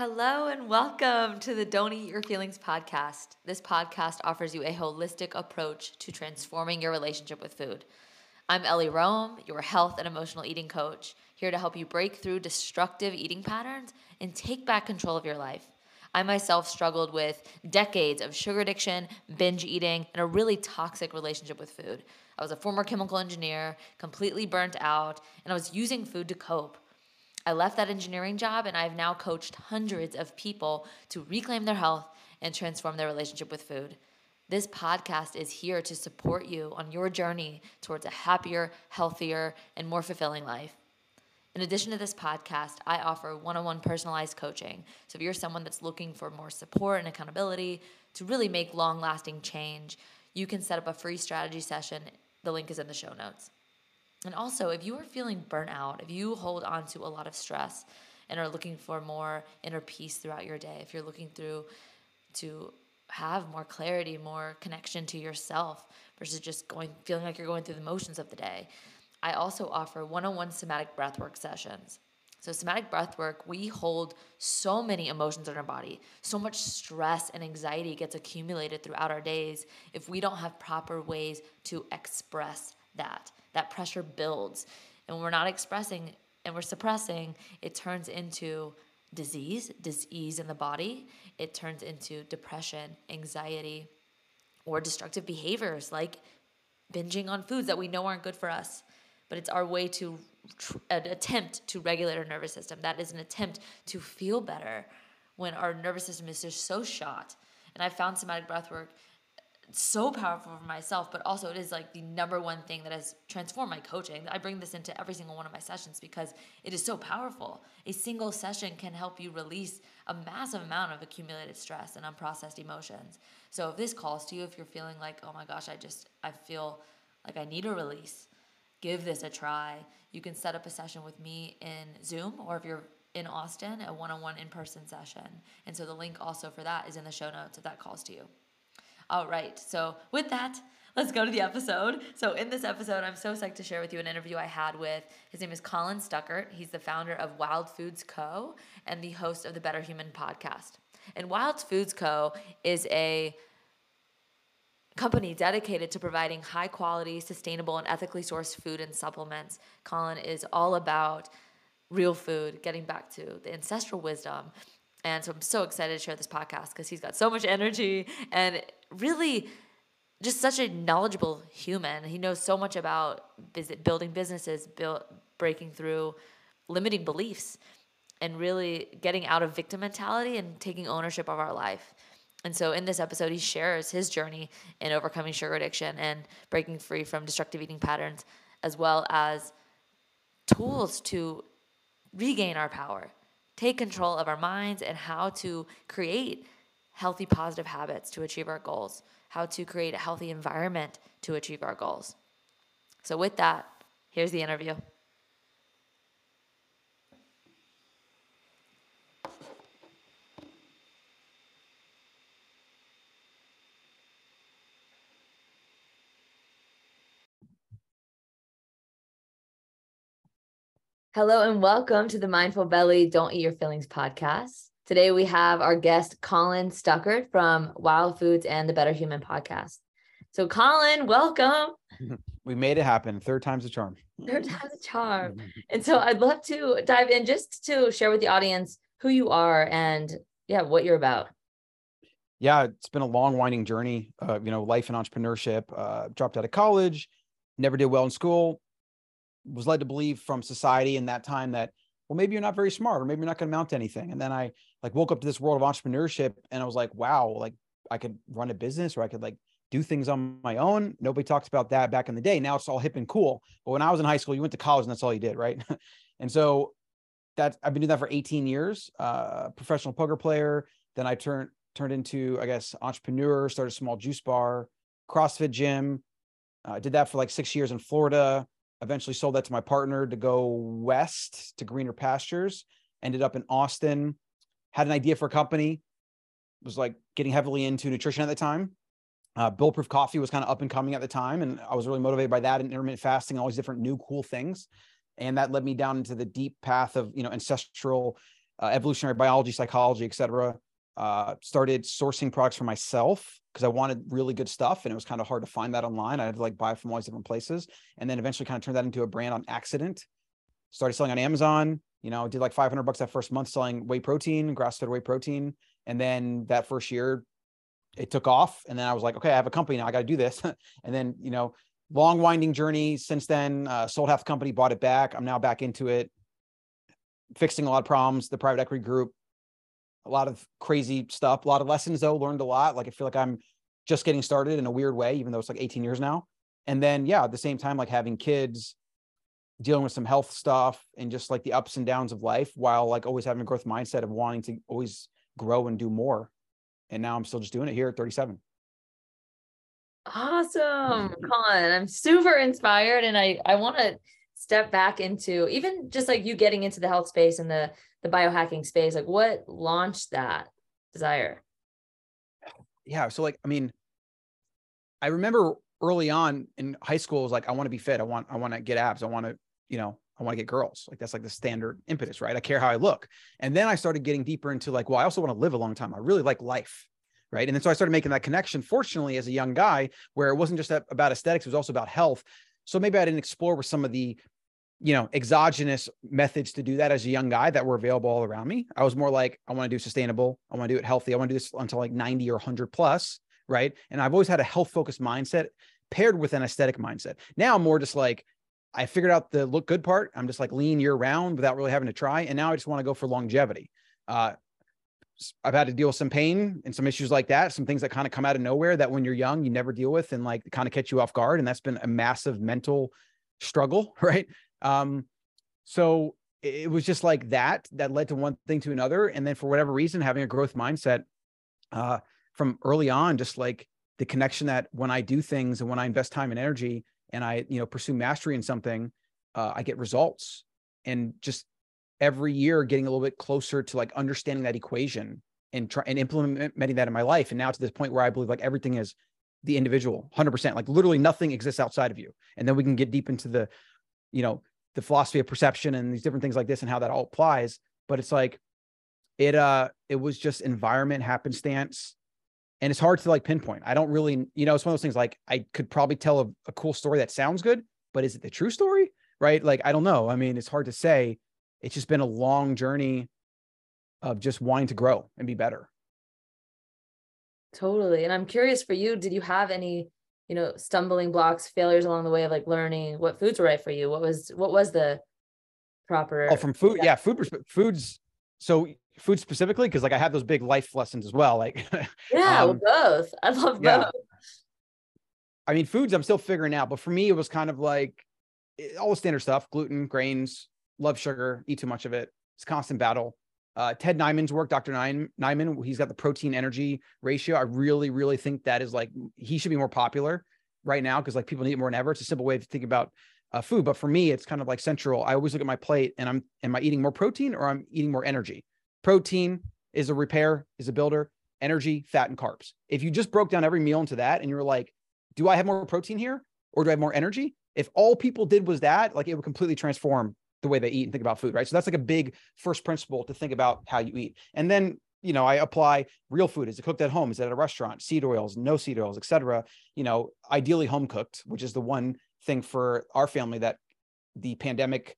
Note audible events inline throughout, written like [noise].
Hello and welcome to the Don't Eat Your Feelings podcast. This podcast offers you a holistic approach to transforming your relationship with food. I'm Ellie Rome, your health and emotional eating coach, here to help you break through destructive eating patterns and take back control of your life. I myself struggled with decades of sugar addiction, binge eating, and a really toxic relationship with food. I was a former chemical engineer, completely burnt out, and I was using food to cope. I left that engineering job and I've now coached hundreds of people to reclaim their health and transform their relationship with food. This podcast is here to support you on your journey towards a happier, healthier, and more fulfilling life. In addition to this podcast, I offer one on one personalized coaching. So if you're someone that's looking for more support and accountability to really make long lasting change, you can set up a free strategy session. The link is in the show notes. And also, if you are feeling burnt out, if you hold on to a lot of stress and are looking for more inner peace throughout your day, if you're looking through to have more clarity, more connection to yourself versus just going feeling like you're going through the motions of the day, I also offer one-on-one somatic breathwork sessions. So somatic breathwork, we hold so many emotions in our body. So much stress and anxiety gets accumulated throughout our days if we don't have proper ways to express that that pressure builds. And we're not expressing and we're suppressing, it turns into disease, disease in the body. It turns into depression, anxiety, or destructive behaviors like binging on foods that we know aren't good for us. But it's our way to tr- an attempt to regulate our nervous system. That is an attempt to feel better when our nervous system is just so shot. And I found somatic breath work so powerful for myself, but also it is like the number one thing that has transformed my coaching. I bring this into every single one of my sessions because it is so powerful. A single session can help you release a massive amount of accumulated stress and unprocessed emotions. So if this calls to you, if you're feeling like, oh my gosh, I just, I feel like I need a release, give this a try. You can set up a session with me in Zoom, or if you're in Austin, a one on one in person session. And so the link also for that is in the show notes if that calls to you. All right. So, with that, let's go to the episode. So, in this episode, I'm so psyched to share with you an interview I had with his name is Colin Stuckert. He's the founder of Wild Foods Co. and the host of the Better Human podcast. And Wild Foods Co. is a company dedicated to providing high quality, sustainable, and ethically sourced food and supplements. Colin is all about real food, getting back to the ancestral wisdom. And so I'm so excited to share this podcast because he's got so much energy and really just such a knowledgeable human. He knows so much about building businesses, build, breaking through limiting beliefs, and really getting out of victim mentality and taking ownership of our life. And so in this episode, he shares his journey in overcoming sugar addiction and breaking free from destructive eating patterns, as well as tools to regain our power, take control of our minds, and how to create healthy, positive habits to achieve our goals, how to create a healthy environment to achieve our goals. So, with that, here's the interview. Hello and welcome to the Mindful Bellie Don't Eat Your Feelings podcast. Today we have our guest Colin Stuckert from Wild Foods and the Better Human podcast. So Colin, welcome. [laughs] We made it happen. Third time's a charm. Third time's a charm. [laughs] And so I'd love to dive in just to share with the audience who you are and yeah, what you're about. Yeah, it's been a long, winding journey. Uh, you know, life and entrepreneurship. Uh, dropped out of college, never did well in school. Was led to believe from society in that time that well, maybe you're not very smart, or maybe you're not going to mount anything. And then I like woke up to this world of entrepreneurship and I was like, wow, like I could run a business or I could like do things on my own. Nobody talks about that back in the day. Now it's all hip and cool. But when I was in high school, you went to college and that's all you did, right? [laughs] and so that I've been doing that for 18 years. Uh, professional poker player. Then I turned turned into, I guess, entrepreneur. Started a small juice bar, CrossFit gym. I uh, did that for like six years in Florida. Eventually sold that to my partner to go west to greener pastures. Ended up in Austin had an idea for a company, was like getting heavily into nutrition at the time. Uh, Bulletproof Coffee was kind of up and coming at the time, and I was really motivated by that and intermittent fasting, all these different new cool things, and that led me down into the deep path of you know ancestral uh, evolutionary biology, psychology, etc. Uh, started sourcing products for myself because I wanted really good stuff, and it was kind of hard to find that online. I had to like buy from all these different places, and then eventually kind of turned that into a brand on accident. Started selling on Amazon. You know, did like 500 bucks that first month selling whey protein, grass-fed whey protein, and then that first year, it took off. And then I was like, okay, I have a company now. I got to do this. [laughs] and then you know, long winding journey since then. Uh, sold half the company, bought it back. I'm now back into it, fixing a lot of problems. The private equity group a lot of crazy stuff, a lot of lessons though, learned a lot. Like I feel like I'm just getting started in a weird way, even though it's like 18 years now. And then, yeah, at the same time, like having kids, dealing with some health stuff and just like the ups and downs of life while like always having a growth mindset of wanting to always grow and do more. And now I'm still just doing it here at 37. Awesome, Colin. I'm super inspired and I I want to step back into even just like you getting into the health space and the the biohacking space like what launched that desire? Yeah so like i mean i remember early on in high school was like i want to be fit i want i want to get abs i want to you know i want to get girls. Like that's like the standard impetus right? I care how i look. And then i started getting deeper into like well i also want to live a long time i really like life right? And then so i started making that connection fortunately as a young guy where it wasn't just about aesthetics it was also about health. So maybe i didn't explore with some of the you know, exogenous methods to do that as a young guy that were available all around me. I was more like, I want to do sustainable. I want to do it healthy. I want to do this until like 90 or 100 plus. Right. And I've always had a health focused mindset paired with an aesthetic mindset. Now I'm more just like, I figured out the look good part. I'm just like lean year round without really having to try. And now I just want to go for longevity. Uh, I've had to deal with some pain and some issues like that, some things that kind of come out of nowhere that when you're young, you never deal with and like kind of catch you off guard. And that's been a massive mental struggle, [laughs] right? Um, so it was just like that that led to one thing to another. And then for whatever reason, having a growth mindset uh, from early on, just like the connection that when I do things and when I invest time and energy and I, you know, pursue mastery in something, uh, I get results. And just every year getting a little bit closer to like understanding that equation and try and implementing that in my life. And now to this point where I believe like everything is the individual 100% like literally nothing exists outside of you and then we can get deep into the you know the philosophy of perception and these different things like this and how that all applies. But it's like it uh it was just environment happenstance. And it's hard to like pinpoint. I don't really, you know, it's one of those things like I could probably tell a, a cool story that sounds good, but is it the true story? Right. Like, I don't know. I mean, it's hard to say. It's just been a long journey of just wanting to grow and be better. Totally. And I'm curious for you, did you have any you know stumbling blocks failures along the way of like learning what foods were right for you. What was what was the proper oh from food yeah, yeah food foods so food specifically because like i have those big life lessons as well like [laughs] yeah um, well, both. I love yeah. both. I mean foods i'm still figuring out but for me it was kind of like eh, all the standard stuff gluten grains love sugar eat too much of it. It's constant battle uh, Ted Naiman's work, Dr. Naiman, he's got the protein energy ratio. I really, really think that is like, he should be more popular right now because like people need it more than ever. It's a simple way to think about uh, food. But for me, it's kind of like central. I always look at my plate and I'm, am I eating more protein or I'm eating more energy? Protein is a repair, is a builder, energy, fat, and carbs. If you just broke down every meal into that and you're like, do I have more protein here or do I have more energy? If all people did was that, like it would completely transform the way they eat and think about food, right? So that's like a big first principle to think about how you eat. And then, you know, I apply real food. Is it cooked at home? Is it at a restaurant? Seed oils, no seed oils, etc. You know, ideally home cooked, which is the one thing for our family that the pandemic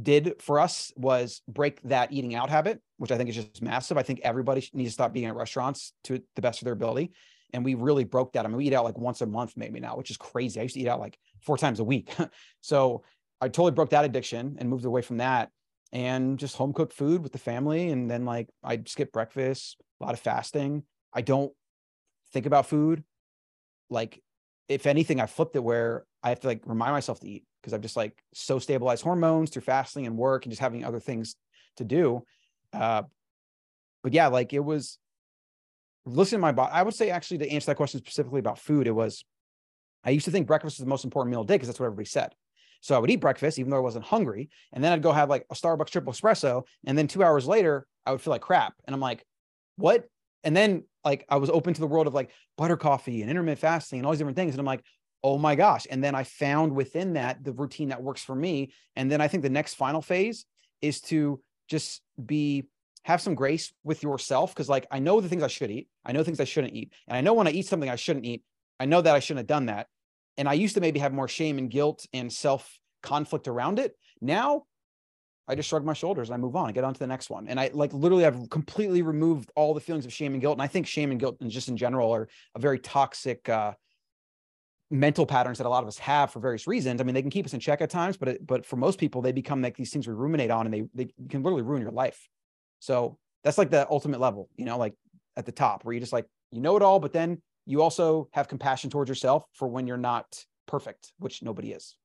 did for us was break that eating out habit, which I think is just massive. I think everybody needs to stop being at restaurants to the best of their ability. And we really broke that. I mean, we eat out like once a month, maybe now, which is crazy. I used to eat out like four times a week. [laughs] so I totally broke that addiction and moved away from that and just home cooked food with the family. And then like I skip breakfast, a lot of fasting. I don't think about food. Like if anything, I flipped it where I have to like remind myself to eat because I've just like so stabilized hormones through fasting and work and just having other things to do. Uh, but yeah, like it was listening to my body. I would say actually to answer that question specifically about food, it was I used to think breakfast was the most important meal of the day because that's what everybody said. So I would eat breakfast, even though I wasn't hungry. And then I'd go have like a Starbucks triple espresso. And then two hours later, I would feel like crap. And I'm like, what? And then like I was open to the world of like butter coffee and intermittent fasting and all these different things. And I'm like, oh my gosh. And then I found within that the routine that works for me. And then I think the next final phase is to just be have some grace with yourself because like I know the things I should eat, I know things I shouldn't eat, and I know when I eat something I shouldn't eat, I know that I shouldn't have done that. And I used to maybe have more shame and guilt and self conflict around it. Now I just shrug my shoulders and I move on and get on to the next one. And I like literally I've completely removed all the feelings of shame and guilt. And I think shame and guilt and just in general are a very toxic uh, mental patterns that a lot of us have for various reasons. I mean, they can keep us in check at times, but it, but for most people, they become like these things we ruminate on and they they can literally ruin your life. So that's like the ultimate level, you know, like at the top where you just like you know it all, but then you also have compassion towards yourself for when you're not perfect, which nobody is.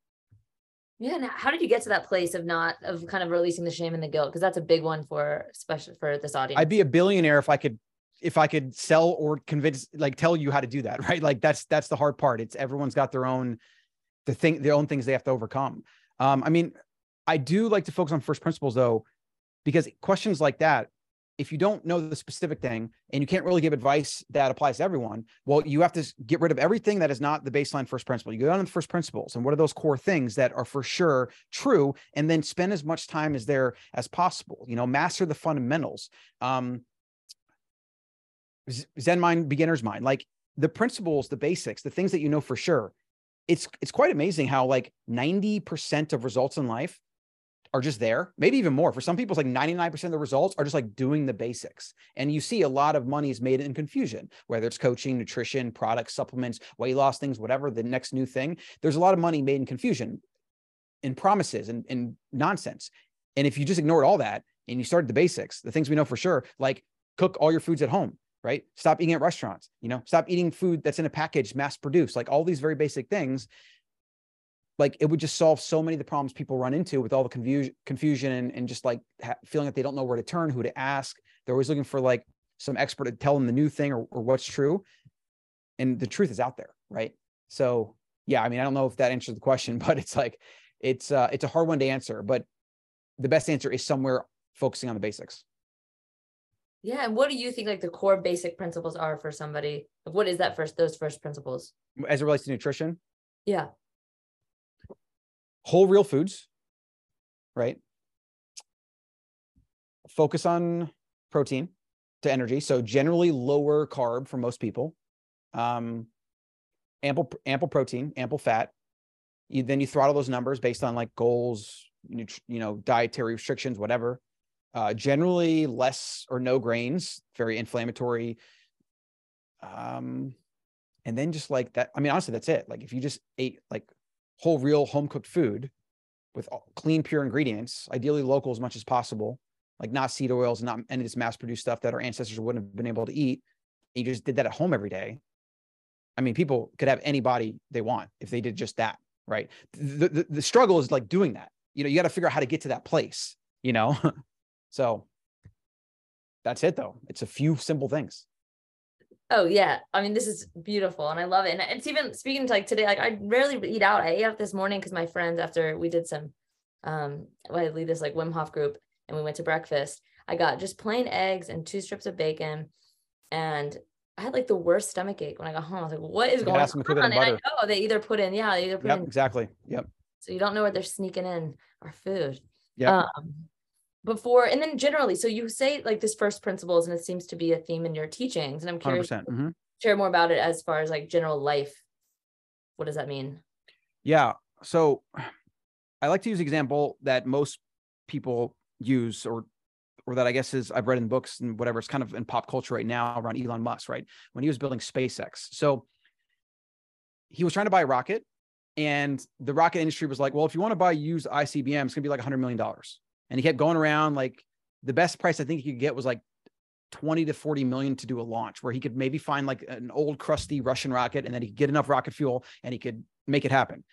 Yeah. And how did you get to that place of not of kind of releasing the shame and the guilt? Because that's a big one for especially for this audience. I'd be a billionaire if I could if I could sell or convince like tell you how to do that, [laughs] right? Like that's that's the hard part. It's everyone's got their own the thing their own things they have to overcome. Um, I mean, I do like to focus on first principles though, because questions like that if you don't know the specific thing and you can't really give advice that applies to everyone, well, you have to get rid of everything that is not the baseline first principle. You go down to the first principles and what are those core things that are for sure true, and then spend as much time as there as possible. You know, master the fundamentals. Um, Zen mind, beginner's mind, like the principles, the basics, the things that you know for sure. It's it's quite amazing how like 90% of results in life are just there, maybe even more. For some people, it's like 99% of the results are just like doing the basics. And you see a lot of money is made in confusion, whether it's coaching, nutrition, products, supplements, weight loss things, whatever the next new thing. There's a lot of money made in confusion, in promises and, and nonsense. And if you just ignored all that and you started the basics, the things we know for sure, like cook all your foods at home, right? Stop eating at restaurants, you know, stop eating food that's in a package, mass produced, like all these very basic things like it would just solve so many of the problems people run into with all the confusion confusion and, and just like ha- feeling that they don't know where to turn who to ask. They're always looking for like some expert to tell them the new thing or, or what's true. And the truth is out there right? So yeah i mean i don't know if that answers the question [laughs] but it's like it's uh it's a hard one to answer but the best answer is somewhere focusing on the basics. Yeah and what do you think like the core basic principles are for somebody? What is that first those first principles? As it relates to nutrition? Yeah whole real foods, right? Focus on protein to energy. So generally lower carb for most people. Um, ample ample protein, ample fat. You, then you throttle those numbers based on like goals, you know, dietary restrictions, whatever. Uh, generally less or no grains, very inflammatory. Um, and then just like that. I mean, honestly, that's it. Like if you just ate like whole, real, home cooked food with clean, pure ingredients, ideally local as much as possible, like not seed oils, and not any of this mass produced stuff that our ancestors wouldn't have been able to eat. You just did that at home every day. I mean, people could have any body they want if they did just that, right? The, the, the struggle is like doing that. You know, you got to figure out how to get to that place, you know? [laughs] so that's it though. It's a few simple things. Oh yeah, I mean this is beautiful and I love it. And it's even speaking to like today, like I rarely eat out. I ate out this morning because my friends after we did some, um, I lead this like Wim Hof group and we went to breakfast. I got just plain eggs and two strips of bacon, and I had like the worst stomach ache when I got home. I was like, "What is going on?" And I know they either put in, yeah, they either put yep, in exactly, yep. So you don't know where they're sneaking in our food. Yeah. Um, before and then generally so you say like this first principles and it seems to be a theme in your teachings and i'm curious mm-hmm. share more about it as far as like general life. What does that mean? Yeah so i like to use example that most people use or or that i guess is i've read in books and whatever it's kind of in pop culture right now around elon musk right? When he was building spacex. So he was trying to buy a rocket and the rocket industry was like well if you want to buy used icbm it's going to be like $100 million and he kept going around like the best price I think he could get was like 20 to 40 million to do a launch where he could maybe find like an old crusty Russian rocket and then he could get enough rocket fuel and he could make it happen.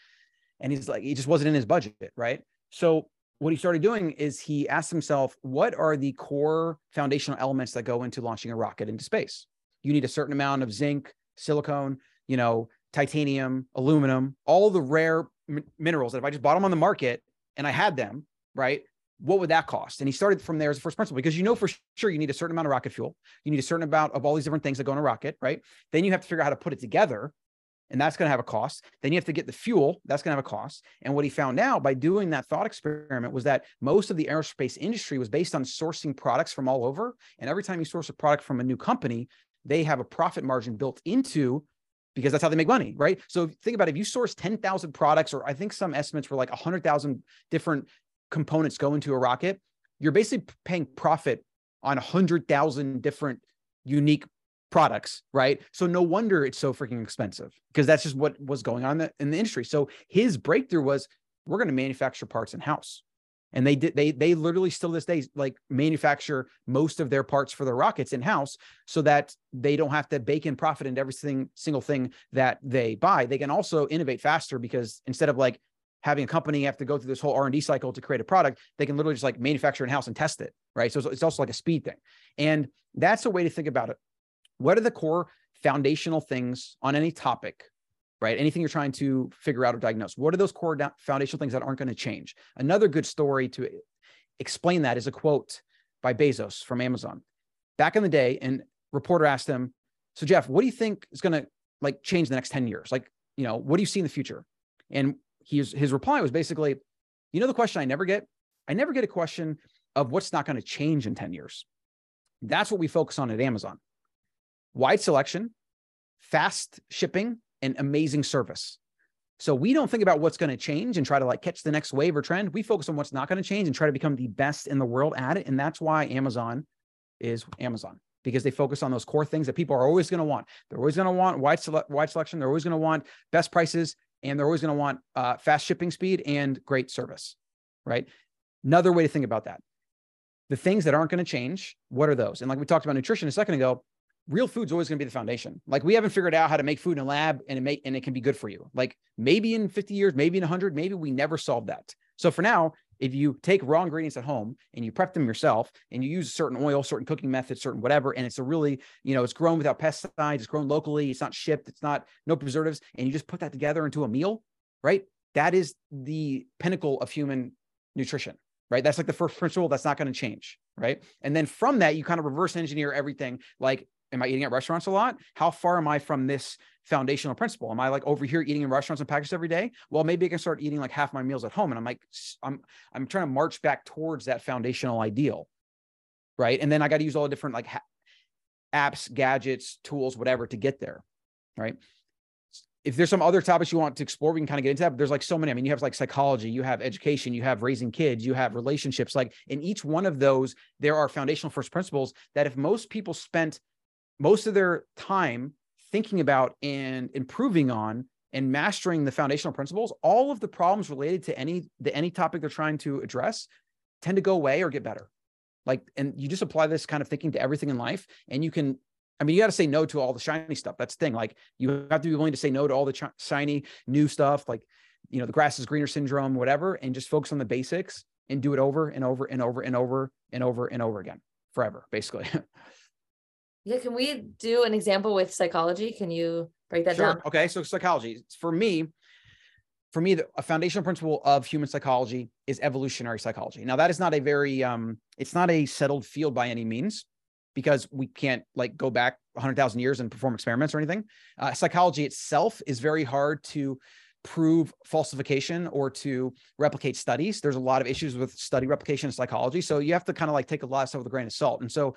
And he's like, he just wasn't in his budget, right? So what he started doing is he asked himself, what are the core foundational elements that go into launching a rocket into space? You need a certain amount of zinc, silicone, you know, titanium, aluminum, all the rare m- minerals that if I just bought them on the market and I had them, right? What would that cost? And he started from there as a first principle because you know for sure you need a certain amount of rocket fuel. You need a certain amount of all these different things that go in a rocket, right? Then you have to figure out how to put it together. and that's going to have a cost. Then you have to get the fuel, that's going to have a cost. And what he found out by doing that thought experiment was that most of the aerospace industry was based on sourcing products from all over. And every time you source a product from a new company, they have a profit margin built into because that's how they make money, right? So think about it, if you source 10,000 products, or I think some estimates were like 100,000 different components go into a rocket, you're basically paying profit on 100,000 different unique products, right? So no wonder it's so freaking expensive because that's just what was going on in the, in the industry. So his breakthrough was we're going to manufacture parts in house. And they did they they literally still this day like manufacture most of their parts for their rockets in house so that they don't have to bake in profit into every single thing that they buy. They can also innovate faster because instead of like having a company have to go through this whole R&D cycle to create a product, they can literally just like manufacture in house and test it, right? So it's also like a speed thing. And that's a way to think about it. What are the core foundational things on any topic, right? Anything you're trying to figure out or diagnose. What are those core foundational things that aren't going to change? Another good story to explain that is a quote by Bezos from Amazon. Back in the day, and reporter asked him, "So Jeff, what do you think is going to like change the next 10 years? Like, you know, what do you see in the future?" And his his reply was basically, "You know the question I never get? I never get a question of what's not going to change in 10 years. That's what we focus on at Amazon. Wide selection, fast shipping, and amazing service. So we don't think about what's going to change and try to like catch the next wave or trend. We focus on what's not going to change and try to become the best in the world at it. And that's why Amazon is Amazon because they focus on those core things that people are always going to want. They're always going to want wide, sele- wide selection. They're always going to want best prices and they're always going to want uh, fast shipping speed and great service, right? Another way to think about that. The things that aren't going to change, what are those? And like we talked about nutrition a second ago, real food's always going to be the foundation. Like we haven't figured out how to make food in a lab and it make and it can be good for you. Like maybe in 50 years, maybe in 100, maybe we never solve that. So for now, if you take raw ingredients at home and you prep them yourself and you use a certain oil, certain cooking methods, certain whatever, and it's a really, you know, it's grown without pesticides, it's grown locally, it's not shipped, it's not no preservatives, and you just put that together into a meal, right? That is the pinnacle of human nutrition, right? That's like the first principle that's not going to change, right? And then from that, you kind of reverse engineer everything like am I eating at restaurants a lot? How far am I from this foundational principle? Am I like over here eating in restaurants and packages every day? Well, maybe I can start eating like half my meals at home. And I'm like, I'm I'm trying to march back towards that foundational ideal. Right. And then I got to use all the different like ha- apps, gadgets, tools, whatever to get there. Right. If there's some other topics you want to explore, we can kind of get into that. But there's like so many. I mean, you have like psychology, you have education, you have raising kids, you have relationships. Like in each one of those, there are foundational first principles that if most people spent most of their time thinking about and improving on and mastering the foundational principles, all of the problems related to any the any topic they're trying to address tend to go away or get better. Like, and you just apply this kind of thinking to everything in life, and you can. I mean, you got to say no to all the shiny stuff. That's the thing. Like, you have to be willing to say no to all the ch- shiny new stuff, like, you know, the grass is greener syndrome, whatever, and just focus on the basics and do it over and over and over and over and over and over again forever, basically. [laughs] Yeah, can we do an example with psychology? Can you break that sure. down? Okay, so psychology for me, for me, the, a foundational principle of human psychology is evolutionary psychology. Now, that is not a very, um, it's not a settled field by any means, because we can't like go back 100,000 years and perform experiments or anything. Uh, psychology itself is very hard to prove falsification or to replicate studies. There's a lot of issues with study replication in psychology, so you have to kind of like take a lot of stuff with a grain of salt. And so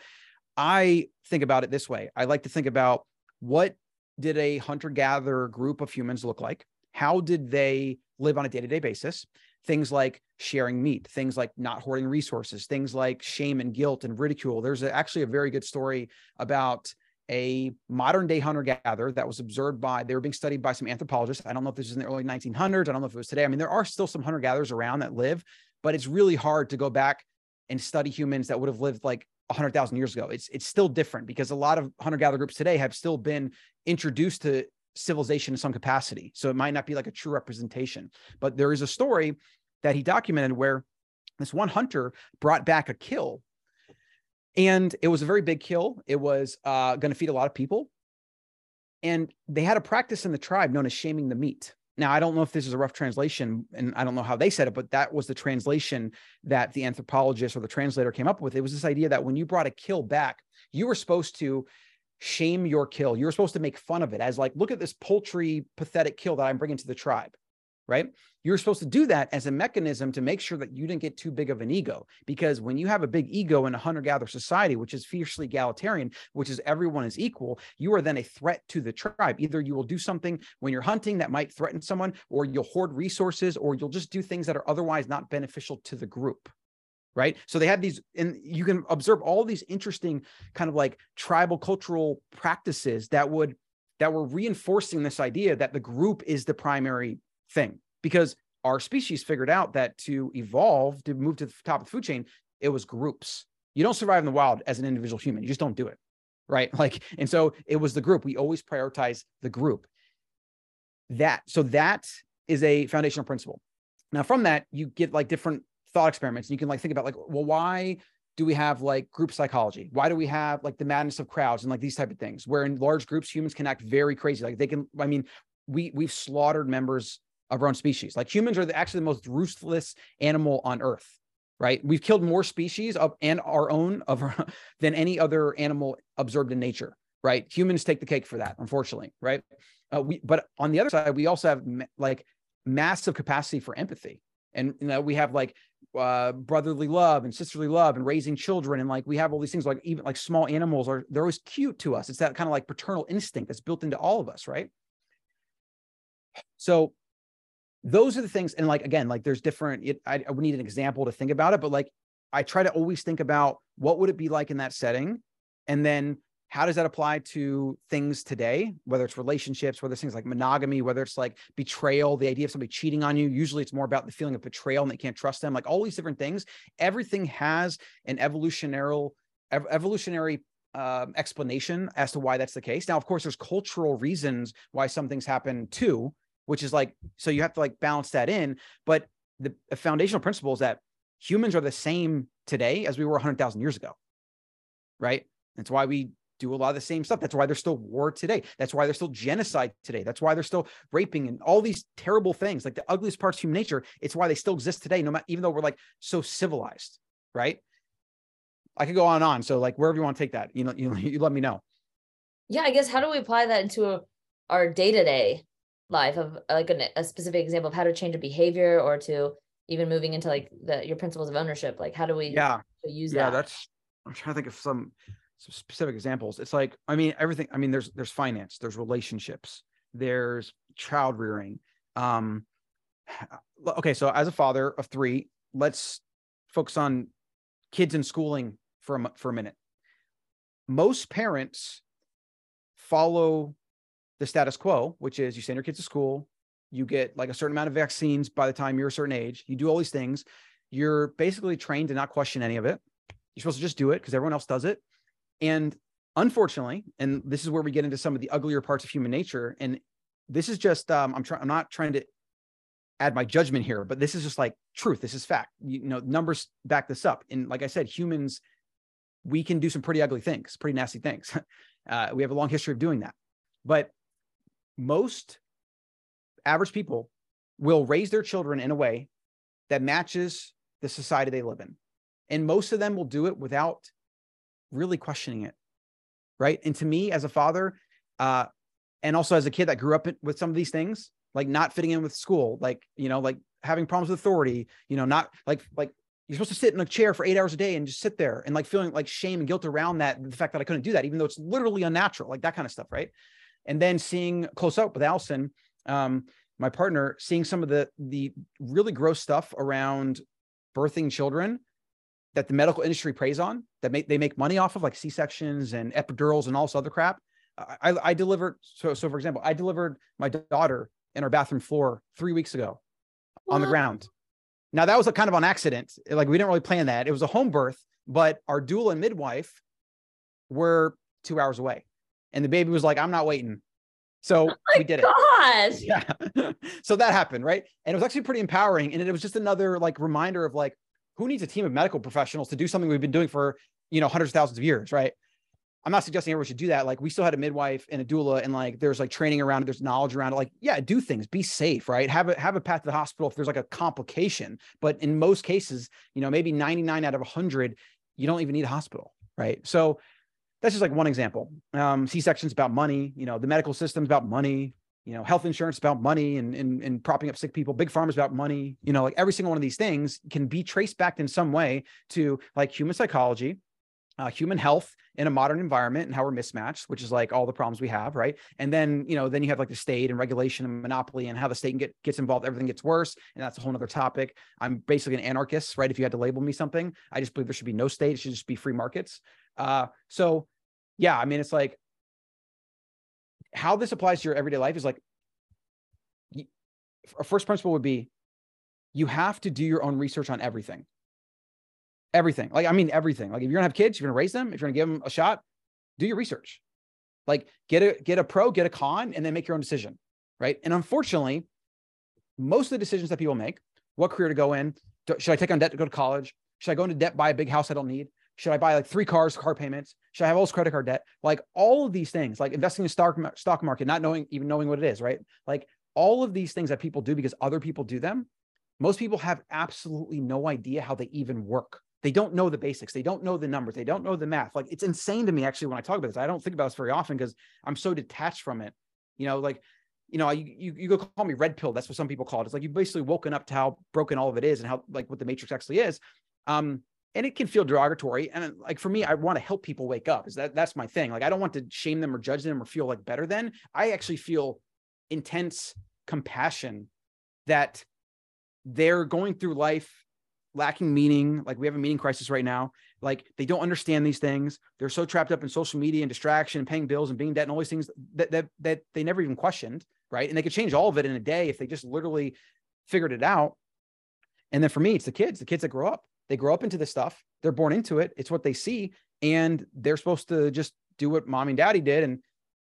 I think about it this way. I like to think about what did a hunter gatherer group of humans look like? How did they live on a day to day basis? Things like sharing meat, things like not hoarding resources, things like shame and guilt and ridicule. There's a, actually a very good story about a modern day hunter gatherer that was observed by, they were being studied by some anthropologists. I don't know if this is in the early 1900s. I don't know if it was today. I mean, there are still some hunter gatherers around that live, but it's really hard to go back and study humans that would have lived like 100,000 years ago. It's it's still different because a lot of hunter gatherer groups today have still been introduced to civilization in some capacity. So it might not be like a true representation. But there is a story that he documented where this one hunter brought back a kill. And it was a very big kill. It was uh, going to feed a lot of people. And they had a practice in the tribe known as shaming the meat. Now, I don't know if this is a rough translation and I don't know how they said it, but that was the translation that the anthropologist or the translator came up with. It was this idea that when you brought a kill back, you were supposed to shame your kill. You were supposed to make fun of it as like, look at this poultry, pathetic kill that I'm bringing to the tribe, right? You're supposed to do that as a mechanism to make sure that you didn't get too big of an ego. Because when you have a big ego in a hunter gatherer society, which is fiercely egalitarian, which is everyone is equal, you are then a threat to the tribe. Either you will do something when you're hunting that might threaten someone, or you'll hoard resources, or you'll just do things that are otherwise not beneficial to the group right so they have these and you can observe all these interesting kind of like tribal cultural practices that would that were reinforcing this idea that the group is the primary thing. Because our species figured out that to evolve to move to the top of the food chain it was groups. You don't survive in the wild as an individual human. You just don't do it right? [laughs] Like and so it was the group. We always prioritize the group. That so that is a foundational principle. Now from that you get like different thought experiments. And you can like think about like well why do we have like group psychology? Why do we have like the madness of crowds and like these type of things where in large groups humans can act very crazy. Like they can i mean we we've slaughtered members of our own species. Like humans are the, actually the most ruthless animal on earth right? We've killed more species of and our own of [laughs] than any other animal observed in nature right? Humans take the cake for that unfortunately right? Uh, we but on the other side we also have like massive capacity for empathy. And you know we have like uh, brotherly love and sisterly love and raising children and like we have all these things like even like small animals are they're always cute to us. It's that kind of like paternal instinct that's built into all of us right? So those are the things and like again like there's different it, I, I would need an example to think about it but like i try to always think about what would it be like in that setting and then how does that apply to things today whether it's relationships whether it's things like monogamy whether it's like betrayal the idea of somebody cheating on you usually it's more about the feeling of betrayal and they can't trust them like all these different things. Everything has an evolutionary evolutionary um, explanation as to why that's the case. Now of course there's cultural reasons why some things happen too which is like so you have to like balance that in but the foundational principle is that humans are the same today as we were 100000 years ago right that's why we do a lot of the same stuff. That's why there's still war today. That's why there's still genocide today. That's why there's still raping and all these terrible things, like the ugliest parts of human nature. It's why they still exist today, no matter even though we're like so civilized, right? I could go on and on. So like wherever you want to take that, you know, you, [laughs] you let me know. Yeah, I guess how do we apply that into a, our day to day life of like a, a specific example of how to change a behavior or to even moving into like the your principles of ownership? Like how do we yeah use yeah, that? That's I'm trying to think of some some specific examples it's like i mean everything i mean there's there's finance there's relationships there's child rearing um okay so as a father of three let's focus on kids in schooling for a for a minute most parents follow the status quo which is you send your kids to school you get like a certain amount of vaccines by the time you're a certain age you do all these things you're basically trained to not question any of it you're supposed to just do it because everyone else does it and unfortunately, and this is where we get into some of the uglier parts of human nature. And this is just um, I'm trying I'm not trying to add my judgment here, but this is just like truth. This is fact. You, know, numbers back this up. And like I said, humans, we can do some pretty ugly things, pretty nasty things. [laughs] Uh, we have a long history of doing that. But most average people will raise their children in a way that matches the society they live in. And most of them will do it without really questioning it. Right. And to me, as a father, uh, and also as a kid that grew up with some of these things, like not fitting in with school, like, you know, like having problems with authority, you know, not like, like you're supposed to sit in a chair for eight hours a day and just sit there and like feeling like shame and guilt around that, the fact that I couldn't do that, even though it's literally unnatural, like that kind of stuff. Right. And then seeing close up with Allison, um, my partner, seeing some of the, the really gross stuff around birthing children that the medical industry preys on that make they make money off of like c-sections and epidurals and all this other crap. I, I delivered so so for example i delivered my daughter in our bathroom floor three weeks ago what? on the ground. Now that was a kind of on accident. Like we didn't really plan that. It was a home birth but our doula and midwife were two hours away and the baby was like i'm not waiting. So oh we did gosh. it yeah. [laughs] So that happened right? And it was actually pretty empowering and it was just another like reminder of like who needs a team of medical professionals to do something we've been doing for you know hundreds of thousands of years right? I'm not suggesting everyone should do that. Like we still had a midwife and a doula and like there's like training around it there's knowledge around it. Like yeah do things. Be safe right? Have a have a path to the hospital if there's like a complication. But in most cases you know maybe 99 out of 100 you don't even need a hospital right? So that's just like one example. Um, C-section's about money, you know, the medical system's about money, you know, health insurance about money and, and, and propping up sick people, big pharma's about money, you know, like every single one of these things can be traced back in some way to like human psychology, uh, human health in a modern environment and how we're mismatched, which is like all the problems we have, right? And then you know, then you have like the state and regulation and monopoly and how the state get, gets involved, everything gets worse, and that's a whole other topic. I'm basically an anarchist, right? If you had to label me something, I just believe there should be no state; it should just be free markets. Uh, so yeah, I mean, it's like how this applies to your everyday life is like a first principle would be you have to do your own research on everything. Everything. Like, I mean, everything. Like, if you're gonna have kids, you're gonna raise them, if you're gonna give them a shot, do your research. Like, get a get a pro, get a con, and then make your own decision. Right. And unfortunately, most of the decisions that people make, what career to go in, should I take on debt to go to college? Should I go into debt, buy a big house I don't need? Should I buy like three cars, car payments? Should I have all this credit card debt? Like all of these things, like investing in stock stock market, not knowing even knowing what it is, right? Like all of these things that people do because other people do them. Most people have absolutely no idea how they even work. They don't know the basics. They don't know the numbers. They don't know the math. Like it's insane to me actually when I talk about this. I don't think about this very often because I'm so detached from it. You know, like you know, you, you, you go call me red pill. That's what some people call it. It's like you've basically woken up to how broken all of it is and how like what the matrix actually is. Um, and it can feel derogatory. And like for me, I want to help people wake up. Is that that's my thing. Like I don't want to shame them or judge them or feel like better than. I actually feel intense compassion that they're going through life lacking meaning. Like we have a meaning crisis right now. Like they don't understand these things. They're so trapped up in social media and distraction and paying bills and being debt and all these things that that that they never even questioned. Right. And they could change all of it in a day if they just literally figured it out. And then for me, it's the kids, the kids that grow up. They grow up into this stuff. They're born into it. It's what they see. And they're supposed to just do what mommy and daddy did. And,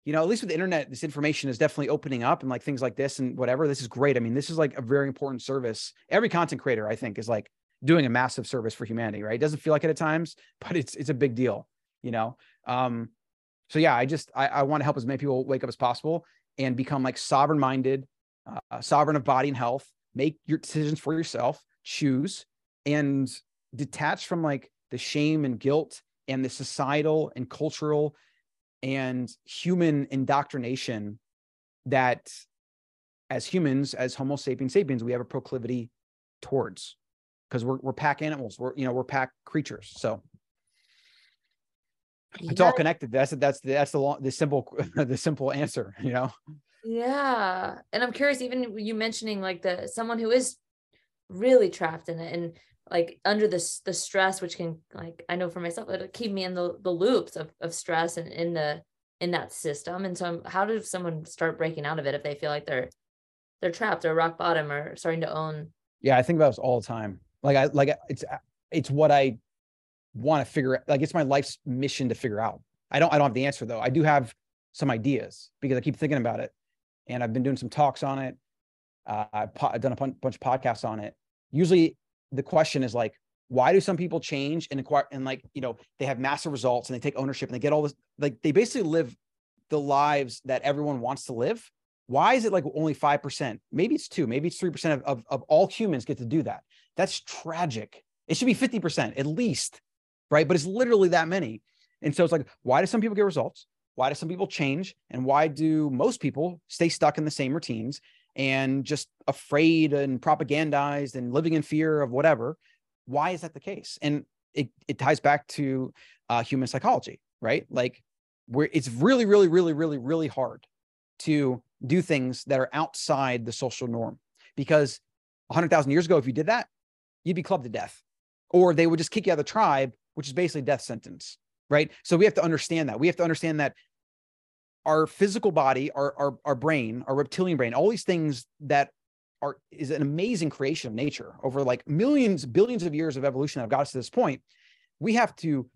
you know, at least with the internet, this information is definitely opening up and like things like this and whatever. This is great. I mean, this is like a very important service. Every content creator, I think, is like doing a massive service for humanity, right? It doesn't feel like it at times, [laughs] but it's it's a big deal, you know. Um, so yeah, I just I, I want to help as many people wake up as possible and become like sovereign minded, uh, sovereign of body and health. Make your decisions for yourself. Choose and detached from like the shame and guilt and the societal and cultural and human indoctrination that as humans as homo sapiens sapiens we have a proclivity towards. Because we're, we're pack animals. We're you know we're pack creatures. So it's all connected. That's that's that's the long, the simple [laughs] the simple answer you know? Yeah. And i'm curious even you mentioning like the someone who is really trapped in it and like under this the stress which can like i know for myself it'll keep me in the, the loops of, of stress and in the in that system and so how does someone start breaking out of it if they feel like they're they're trapped or rock bottom or starting to own? Yeah i think about this all the time. Like i like it's it's what i want to figure out like it's my life's mission to figure out. I don't i don't have the answer though. I do have some ideas because i keep thinking about it and i've been doing some talks on it. Uh, I've, po- I've done a bunch of podcasts on it usually the question is like, why do some people change and acquire and like, you know, they have massive results and they take ownership and they get all this, like they basically live the lives that everyone wants to live. Why is it like only 5%? Maybe it's two, maybe it's 3% of, of, of all humans get to do that. That's tragic. It should be 50% at least, right? But it's literally that many. And so it's like, why do some people get results? Why do some people change? And why do most people stay stuck in the same routines? And just afraid and propagandized and living in fear of whatever. Why is that the case? And it, it ties back to uh, human psychology, right? Like where it's really, really, really, really, really hard to do things that are outside the social norm because 100,000 years ago, if you did that, you'd be clubbed to death or they would just kick you out of the tribe, which is basically death sentence, right? So we have to understand that. We have to understand that our physical body, our, our, our brain, our reptilian brain, all these things that are is an amazing creation of nature over like millions, billions of years of evolution that have got us to this point. We have to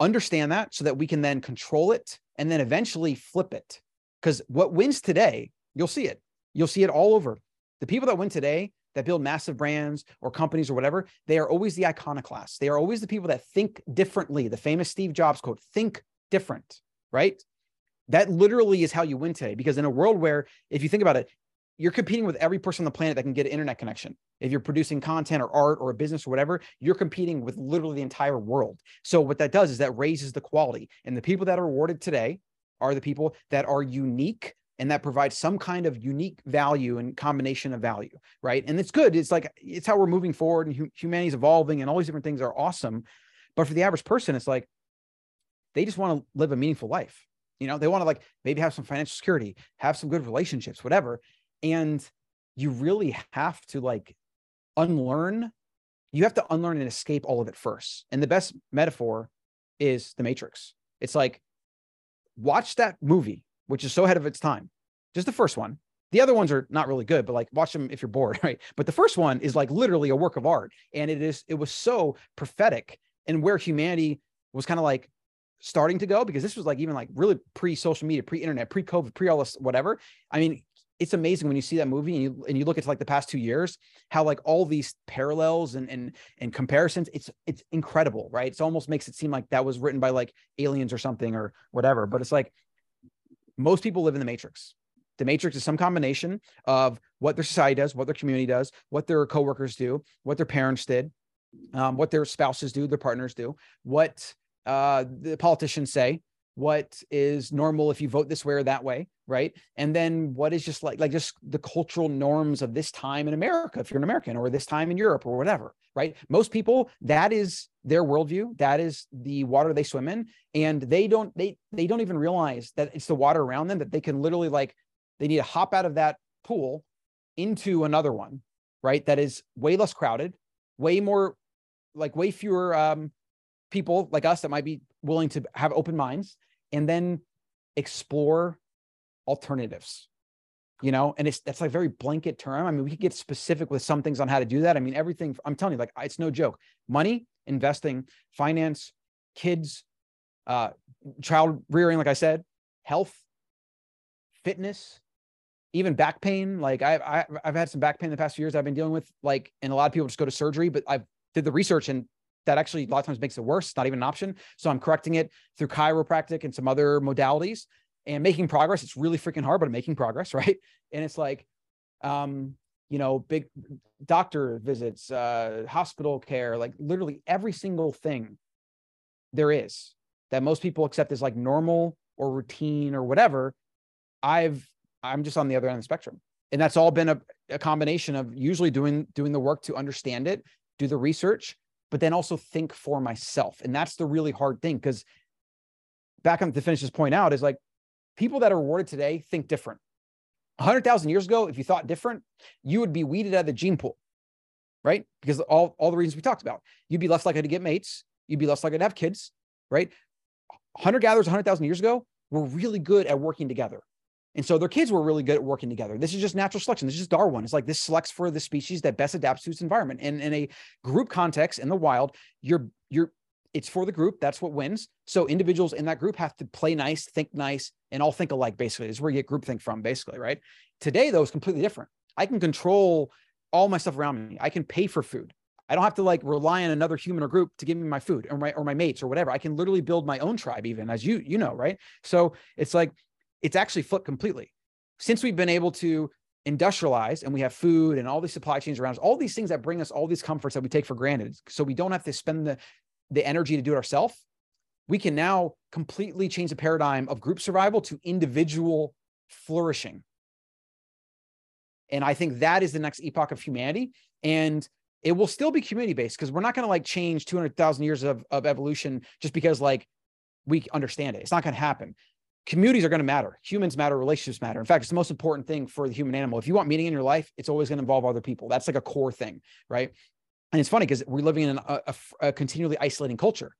understand that so that we can then control it and then eventually flip it. Because what wins today, you'll see it. You'll see it all over. The people that win today that build massive brands or companies or whatever, they are always the iconoclasts. They are always the people that think differently. The famous Steve Jobs quote, think different, right? That literally is how you win today. Because in a world where, if you think about it, you're competing with every person on the planet that can get an internet connection. If you're producing content or art or a business or whatever, you're competing with literally the entire world. So what that does is that raises the quality. And the people that are awarded today are the people that are unique and that provides some kind of unique value and combination of value, right? And it's good. It's like it's how we're moving forward and humanity is evolving and all these different things are awesome. But for the average person, it's like they just want to live a meaningful life. You know, they want to like maybe have some financial security, have some good relationships, whatever. And you really have to like unlearn, you have to unlearn and escape all of it first. And the best metaphor is the Matrix. It's like, watch that movie, which is so ahead of its time. Just the first one. The other ones are not really good, but like watch them if you're bored, [laughs] right? But the first one is like literally a work of art. And it is, it was so prophetic and where humanity was kind of like starting to go because this was like even like really pre social media, pre internet, pre COVID, pre all this, whatever. I mean, it's amazing when you see that movie and you and you look at like the past two years, how like all these parallels and and and comparisons, it's it's incredible, right? It almost makes it seem like that was written by like aliens or something or whatever. But it's like most people live in the matrix. The matrix is some combination of what their society does, what their community does, what their coworkers do, what their parents did, um, what their spouses do, their partners do, what uh, the politicians say, what is normal if you vote this way or that way right? And then what is just like like just the cultural norms of this time in america if you're an american or this time in europe or whatever right? Most people that is their worldview. That is the water they swim in. And they don't they they don't even realize that it's the water around them that they can literally like they need to hop out of that pool into another one right? That is way less crowded way more like way fewer um people like us that might be willing to have open minds and then explore alternatives you know? And it's that's like very blanket term. I mean we could get specific with some things on how to do that. I mean everything i'm telling you like it's no joke. Money investing finance kids uh child rearing like i said health fitness even back pain. Like I, I i've had some back pain in the past few years i've been dealing with like and a lot of people just go to surgery but i've did the research and that actually a lot of times makes it worse. Not even an option. So I'm correcting it through chiropractic and some other modalities and making progress. It's really freaking hard, but I'm making progress, [laughs] right? And it's like, um, you know, big doctor visits, uh, hospital care, like literally every single thing there is that most people accept as like normal or routine or whatever. I've I'm just on the other end of the spectrum. And that's all been a, a combination of usually doing doing the work to understand it, do the research, but then also think for myself. And that's the really hard thing because back on to finish this point out is like people that are rewarded today think different. 100,000 years ago, if you thought different, you would be weeded out of the gene pool, right? Because all, all the reasons we talked about, you'd be less likely to get mates, you'd be less likely to have kids, right? Hunter gatherers 100,000 years ago were really good at working together. And so their kids were really good at working together. This is just natural selection. This is just Darwin. It's like this selects for the species that best adapts to its environment. And in a group context in the wild, you're you're it's for the group. That's what wins. So individuals in that group have to play nice, think nice, and all think alike. Basically, this is where you get groupthink from. Basically, right? Today, though, is completely different. I can control all my stuff around me. I can pay for food. I don't have to like rely on another human or group to give me my food or my or my mates or whatever. I can literally build my own tribe, even as you you know, right? So it's like it's actually flipped completely. Since we've been able to industrialize and we have food and all these supply chains around us, all these things that bring us all these comforts that we take for granted. So we don't have to spend the, the energy to do it ourselves. We can now completely change the paradigm of group survival to individual flourishing. And I think that is the next epoch of humanity. And it will still be community based because we're not going to like change 200,000 years of, of evolution just because like we understand it. It's not going to happen communities are going to matter. Humans matter, relationships matter. In fact, it's the most important thing for the human animal. If you want meaning in your life, it's always going to involve other people. That's like a core thing, right? And it's funny because we're living in a, a, a, continually isolating culture.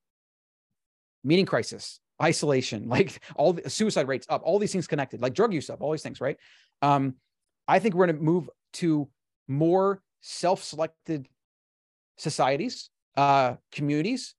Meaning crisis, isolation, [laughs] like all the suicide rates up, all these things connected, like drug use up, all these things, right? Um, I think we're going to move to more self-selected societies, uh, communities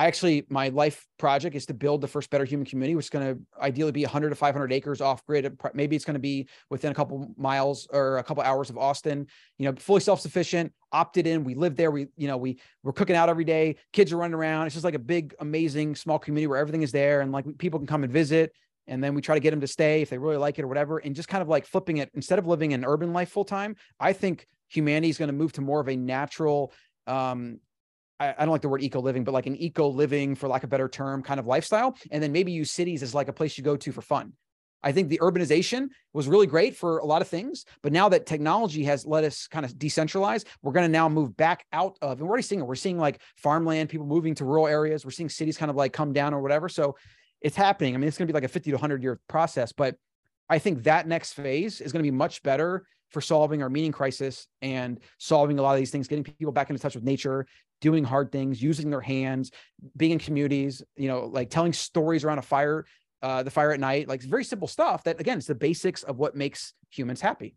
I actually, my life project is to build the first better human community, which is going to ideally be 100 to 500 acres off grid. Maybe it's going to be within a couple miles or a couple hours of Austin. You know, fully self sufficient, opted in. We live there. We, you know, we we're cooking out every day. Kids are running around. It's just like a big, amazing small community where everything is there, and like people can come and visit. and then we try to get them to stay if they really like it or whatever and just kind of like flipping it instead of living an urban life full time i think humanity is going to move to more of a natural um I, don't like the word eco living but like an eco living for lack of a better term kind of lifestyle and then maybe use cities as like a place you go to for fun I think the urbanization was really great for a lot of things, but now that technology has let us kind of decentralize, we're going to now move back out of, and we're already seeing it. We're seeing like farmland, people moving to rural areas. We're seeing cities kind of like come down or whatever. So it's happening. I mean, it's going to be like a 50 to 100 year process, but I think that next phase is going to be much better for solving our meaning crisis and solving a lot of these things, getting people back into touch with nature, doing hard things, using their hands, being in communities, you know, like telling stories around a fire uh, the fire at night, like very simple stuff that again, it's the basics of what makes humans happy.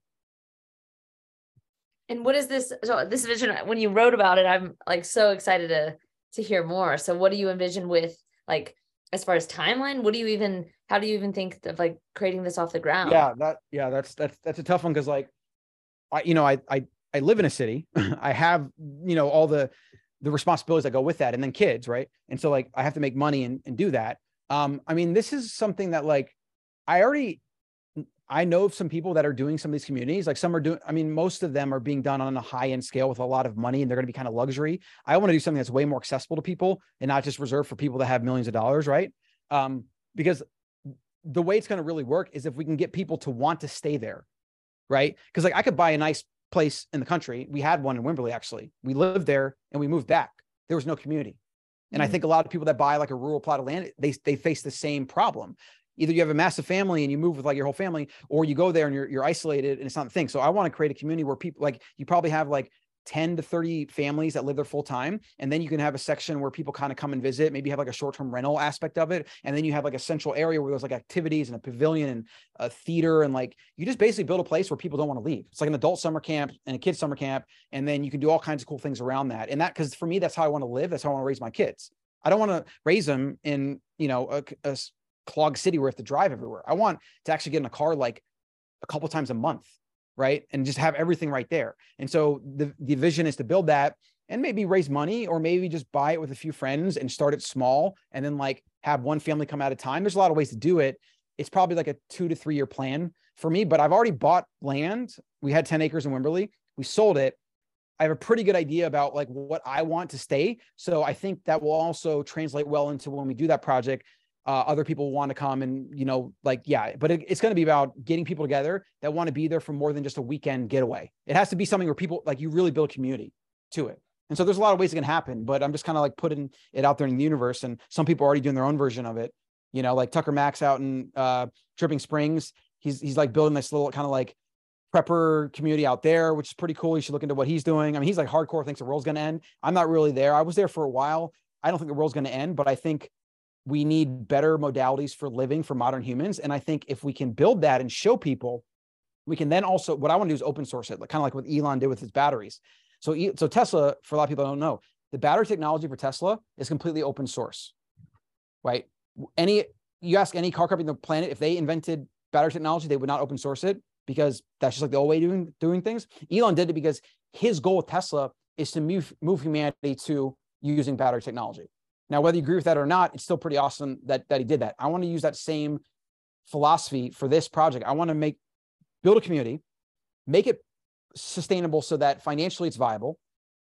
And what is this? So this vision, when you wrote about it, I'm like so excited to to hear more. So what do you envision with like as far as timeline? What do you even? How do you even think of like creating this off the ground? Yeah, that yeah, that's that's that's a tough one because like, I you know I I I live in a city. [laughs] I have you know all the the responsibilities that go with that, and then kids, right? And so like I have to make money and, and do that. Um, I mean, this is something that like I already I know of some people that are doing some of these communities. Like some are doing, I mean, most of them are being done on a high end scale with a lot of money and they're going to be kind of luxury. I want to do something that's way more accessible to people and not just reserved for people that have millions of dollars, right? Um, because the way it's going to really work is if we can get people to want to stay there, right? Because like I could buy a nice place in the country. We had one in Wimberley actually. We lived there and we moved back. There was no community. And mm-hmm. I think a lot of people that buy like a rural plot of land, they they face the same problem. Either you have a massive family and you move with like your whole family, or you go there and you're you're isolated and it's not the thing. So I want to create a community where people like you probably have like 10 to 30 families that live there full time. And then you can have a section where people kind of come and visit, maybe have like a short term rental aspect of it. And then you have like a central area where there's like activities and a pavilion and a theater. And like you just basically build a place where people don't want to leave. It's like an adult summer camp and a kid summer camp. And then you can do all kinds of cool things around that. And that, because for me, that's how I want to live. That's how I want to raise my kids. I don't want to raise them in, you know, a, a city where I have to drive everywhere. I want to actually get in a car like a couple times a month right? And just have everything right there. And so the, the vision is to build that and maybe raise money or maybe just buy it with a few friends and start it small and then like have one family come at a time. There's a lot of ways to do it. It's probably like a two to three year plan for me, but I've already bought land. We had 10 acres in Wimberley. We sold it. I have a pretty good idea about like what I want to stay. So I think that will also translate well into when we do that project uh, other people want to come and you know like yeah but it, it's going to be about getting people together that want to be there for more than just a weekend getaway it has to be something where people like you really build community to it and so there's a lot of ways it can happen but i'm just kind of like putting it out there in the universe and some people are already doing their own version of it you know like tucker max out in uh dripping springs he's he's like building this little kind of like prepper community out there, which is pretty cool. You should look into what he's doing. I mean, he's like hardcore, thinks the world's going to end. I'm not really there. I was there for a while. I don't think the world's going to end, but I think we need better modalities for living for modern humans. And I think if we can build that and show people, we can then also, what I want to do is open source it, like, kind of like what Elon did with his batteries. So, so Tesla, for a lot of people don't know, the battery technology for Tesla is completely open source, right? Any, you ask any car company on the planet, if they invented battery technology, they would not open source it because that's just like the old way doing, doing things. Elon did it because his goal with Tesla is to move, move humanity to using battery technology. Now, whether you agree with that or not, it's still pretty awesome that, that he did that. I want to use that same philosophy for this project. I want to make build a community, make it sustainable so that financially it's viable.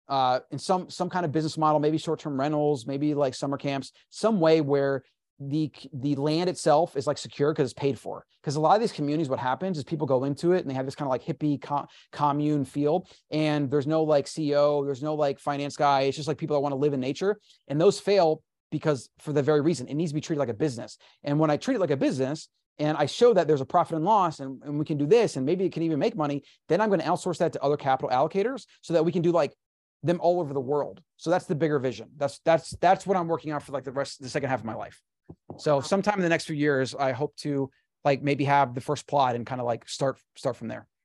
Uh, in some some kind of business model, maybe short-term rentals, maybe like summer camps, some way where the the land itself is like secure because it's paid for. Because a lot of these communities, what happens is people go into it and they have this kind of like hippie co- commune feel, and there's no like CEO, there's no like finance guy. It's just like people that want to live in nature, and those fail because for the very reason it needs to be treated like a business. And when I treat it like a business, and I show that there's a profit and loss and, and we can do this and maybe it can even make money, then I'm going to outsource that to other capital allocators so that we can do like them all over the world. So that's the bigger vision. That's that's that's what I'm working on for like the rest the second half of my life. So sometime in the next few years, I hope to like maybe have the first plot and kind of like start start from there. [laughs]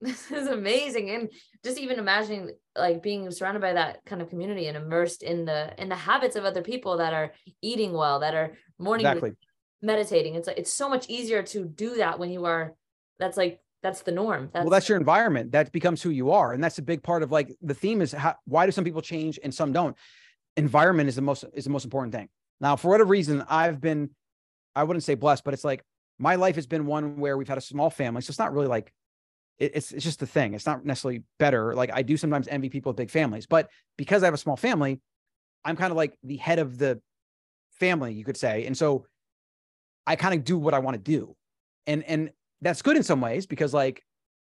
This is amazing. And just even imagining like being surrounded by that kind of community and immersed in the in the habits of other people that are eating well, that are morning exactly. meditating. It's like it's so much easier to do that when you are that's like that's the norm. That's, well, that's your environment. That becomes who you are. And that's a big part of like the theme is how, why do some people change and some don't? Environment is the most is the most important thing. Now, for whatever reason, I've been I wouldn't say blessed, but it's like my life has been one where we've had a small family. So it's not really like it, it's it's just the thing. It's not necessarily better. Like I do sometimes envy people with big families, but because I have a small family, I'm kind of like the head of the family, you could say. And so I kind of do what I want to do. And and that's good in some ways because like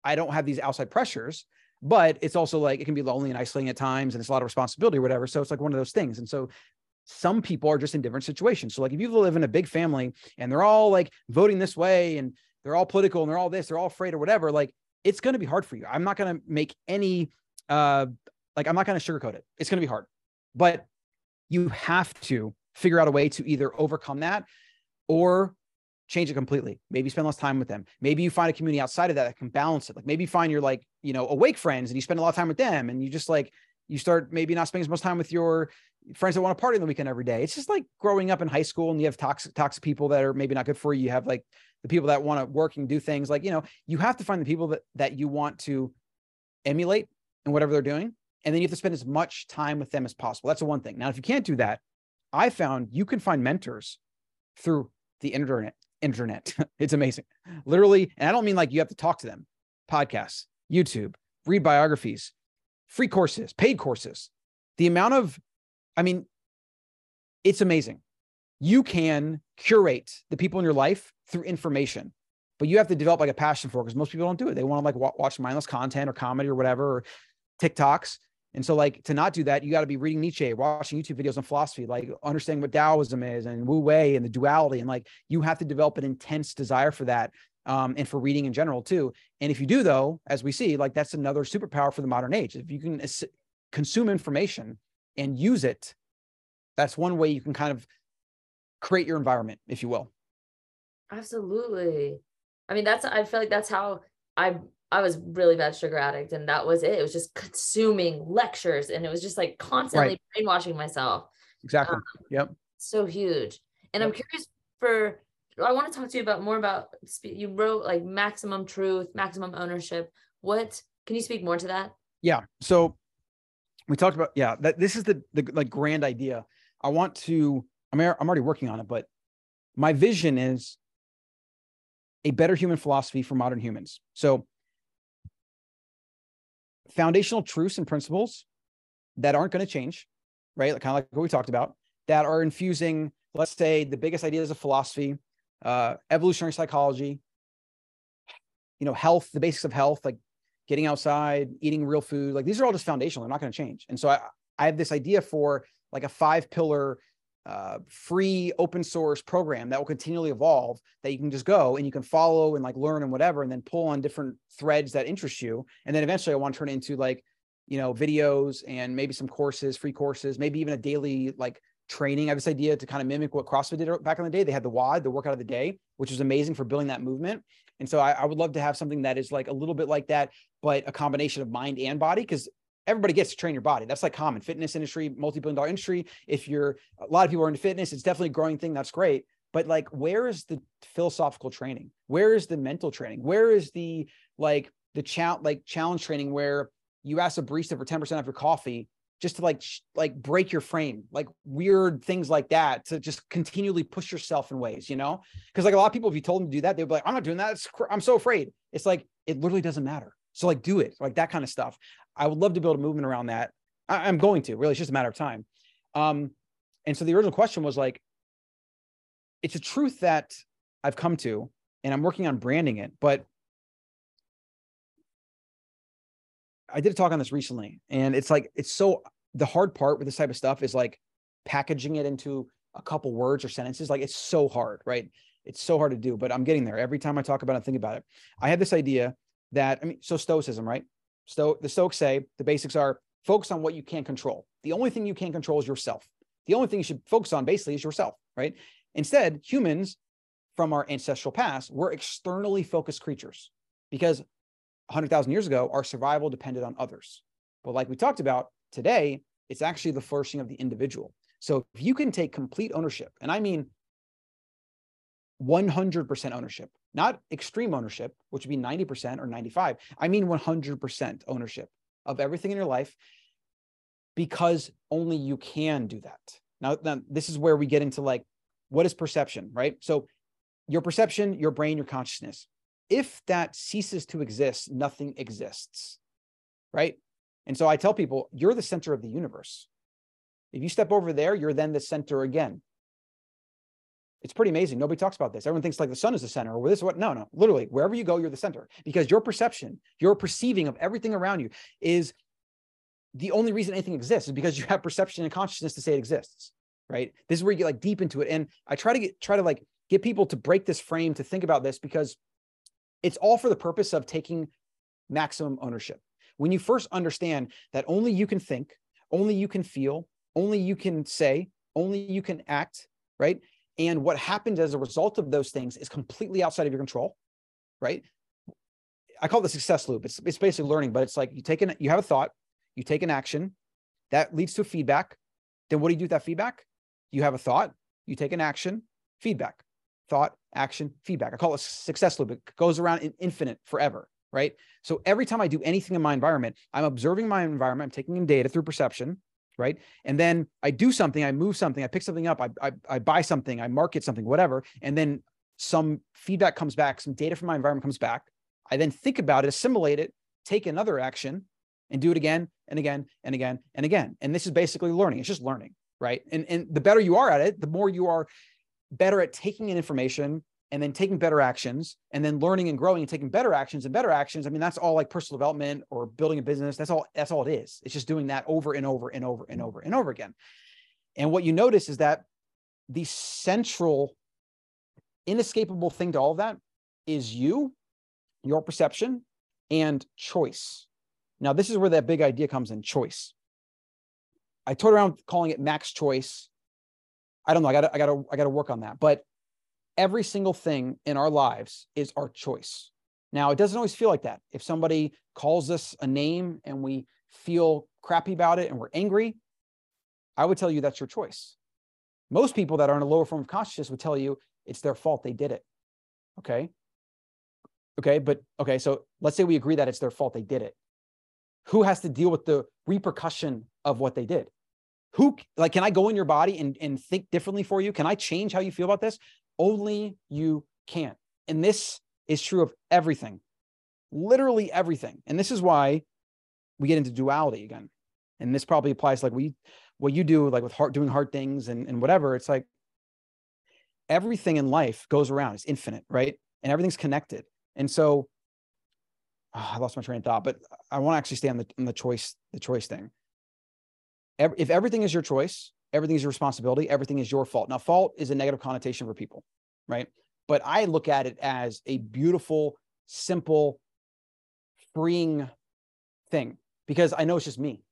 I don't have these outside pressures, but it's also like it can be lonely and isolating at times and it's a lot of responsibility or whatever. So it's like one of those things. And so some people are just in different situations. So like if you live in a big family and they're all like voting this way and they're all political and they're all this, they're all afraid or whatever, like it's going to be hard for you. I'm not going to make any uh like I'm not going to sugarcoat it. It's going to be hard. But you have to figure out a way to either overcome that or change it completely. Maybe spend less time with them. Maybe you find a community outside of that that can balance it. Like maybe you find your like, you know, awake friends and you spend a lot of time with them and you just like you start maybe not spending as much time with your friends that want to party on the weekend every day. It's just like growing up in high school and you have toxic toxic people that are maybe not good for you. You have like the people that want to work and do things like, you know, you have to find the people that that you want to emulate and whatever they're doing. And then you have to spend as much time with them as possible. That's the one thing. Now, if you can't do that, I found you can find mentors through the internet. Internet. [laughs] it's amazing. Literally, and I don't mean like you have to talk to them. Podcasts, YouTube, read biographies, free courses, paid courses. The amount of, I mean, it's amazing. You can curate the people in your life through information, but you have to develop like a passion for it because most people don't do it. They want to like watch mindless content or comedy or whatever, or TikToks. And so, like, to not do that, you got to be reading Nietzsche, watching YouTube videos on philosophy, like understanding what Taoism is and Wu Wei and the duality. And like, you have to develop an intense desire for that um, and for reading in general, too. And if you do, though, as we see, like, that's another superpower for the modern age. If you can as- consume information and use it, that's one way you can kind of create your environment, if you will. Absolutely. I mean, that's, I feel like that's how I I was really bad sugar addict and that was it. It was just consuming lectures and it was just like constantly right. brainwashing myself. Exactly. Um, yep. So huge. And yep. I'm curious for I want to talk to you about more about you wrote like maximum truth, maximum ownership. What can you speak more to that? Yeah. So we talked about yeah, that this is the the like grand idea. I want to I'm I'm already working on it, but my vision is a better human philosophy for modern humans. So foundational truths and principles that aren't going to change, right? Kind of like what we talked about, that are infusing, let's say, the biggest ideas of philosophy, uh, evolutionary psychology, you know, health, the basics of health, like getting outside, eating real food. Like these are all just foundational. They're not going to change. And so I, I have this idea for like a five pillar uh, free open source program that will continually evolve that you can just go and you can follow and like learn and whatever and then pull on different threads that interest you and then eventually i want to turn it into like you know videos and maybe some courses free courses maybe even a daily like training i have this idea to kind of mimic what crossfit did back in the day they had the WOD the workout of the day which was amazing for building that movement and so I, I would love to have something that is like a little bit like that but a combination of mind and body because everybody gets to train your body. That's like common fitness industry, multi-billion dollar industry. If you're a lot of people are into fitness, it's definitely a growing thing. That's great. But like, where is the philosophical training? Where is the mental training? Where is the like the challenge like challenge training where you ask a barista for 10% off your coffee just to like like break your frame, like weird things like that to just continually push yourself in ways, you know? Because like a lot of people, if you told them to do that, they'd be like, I'm not doing that. Cr- I'm so afraid. It's like it literally doesn't matter. So like do it, like that kind of stuff. I would love to build a movement around that. I, am going to really, it's just a matter of time. Um, and so the original question was like, it's a truth that I've come to, and I'm working on branding it. But I did a talk on this recently, and it's like it's so the hard part with this type of stuff is like packaging it into a couple words or sentences. Like it's so hard, right? It's so hard to do, but I'm getting there. Every time I talk about it, think about it. I had this idea that I mean, so stoicism, right? So the Stoics say the basics are focus on what you can't control. The only thing you can't control is yourself. The only thing you should focus on basically is yourself, right? Instead, humans from our ancestral past were externally focused creatures because 100,000 years ago, our survival depended on others. But like we talked about today, it's actually the flourishing of the individual. So if you can take complete ownership, and I mean 100% ownership, not extreme ownership, which would be 90% or 95. I mean 100% ownership of everything in your life because only you can do that. Now, now this is where we get into like what is perception, right? So your perception, your brain, your consciousness. If that ceases to exist, nothing exists, right? And so I tell people, you're the center of the universe. If you step over there, you're then the center again. It's pretty amazing. Nobody talks about this. Everyone thinks like the sun is the center or this what? No, no. Literally, wherever you go, you're the center because your perception, your perceiving of everything around you is the only reason anything exists is because you have perception and consciousness to say it exists. Right. This is where you get like deep into it. And I try to get try to like get people to break this frame to think about this because it's all for the purpose of taking maximum ownership. When you first understand that only you can think, only you can feel, only you can say, only you can act, right? And what happens as a result of those things is completely outside of your control, right? I call it the success loop. It's, it's basically learning, but it's like you take an, you have a thought, you take an action, that leads to feedback. Then what do you do with that feedback? You have a thought, you take an action, feedback, thought, action, feedback. I call it success loop. It goes around in infinite forever, right? So every time I do anything in my environment, I'm observing my environment, I'm taking in data through perception, right? And then I do something, I move something, I pick something up, I, I, I buy something, I market something, whatever. And then some feedback comes back, some data from my environment comes back. I then think about it, assimilate it, take another action and do it again and again and again and again. And this is basically learning. It's just learning, right? And, and the better you are at it, the more you are better at taking in information and then taking better actions and then learning and growing and taking better actions and better actions. I mean that's all like personal development or building a business. That's all that's all it is. It's just doing that over and over and over and over and over again. And what you notice is that the central inescapable thing to all of that is you your perception and choice. Now this is where that big idea comes in choice. I toyed around calling it max choice. I don't know. I gotta i gotta i gotta work on that. But every single thing in our lives is our choice. Now, it doesn't always feel like that. If somebody calls us a name and we feel crappy about it and we're angry, I would tell you that's your choice. Most people that are in a lower form of consciousness would tell you it's their fault they did it. Okay. Okay. But okay. So let's say we agree that it's their fault they did it. Who has to deal with the repercussion of what they did? Who, like, can I go in your body and, and think differently for you? Can I change how you feel about this? Only you can. And this is true of everything, literally everything. And this is why we get into duality again. And this probably applies like we, what you do, like with hard, doing hard things and, and whatever. It's like everything in life goes around. It's infinite, right? And everything's connected. And so oh, I lost my train of thought, but I want to actually stay on the, on the choice, the choice thing. If everything is your choice, everything is your responsibility, everything is your fault. Now, fault is a negative connotation for people, right? But I look at it as a beautiful, simple, freeing thing because I know it's just me,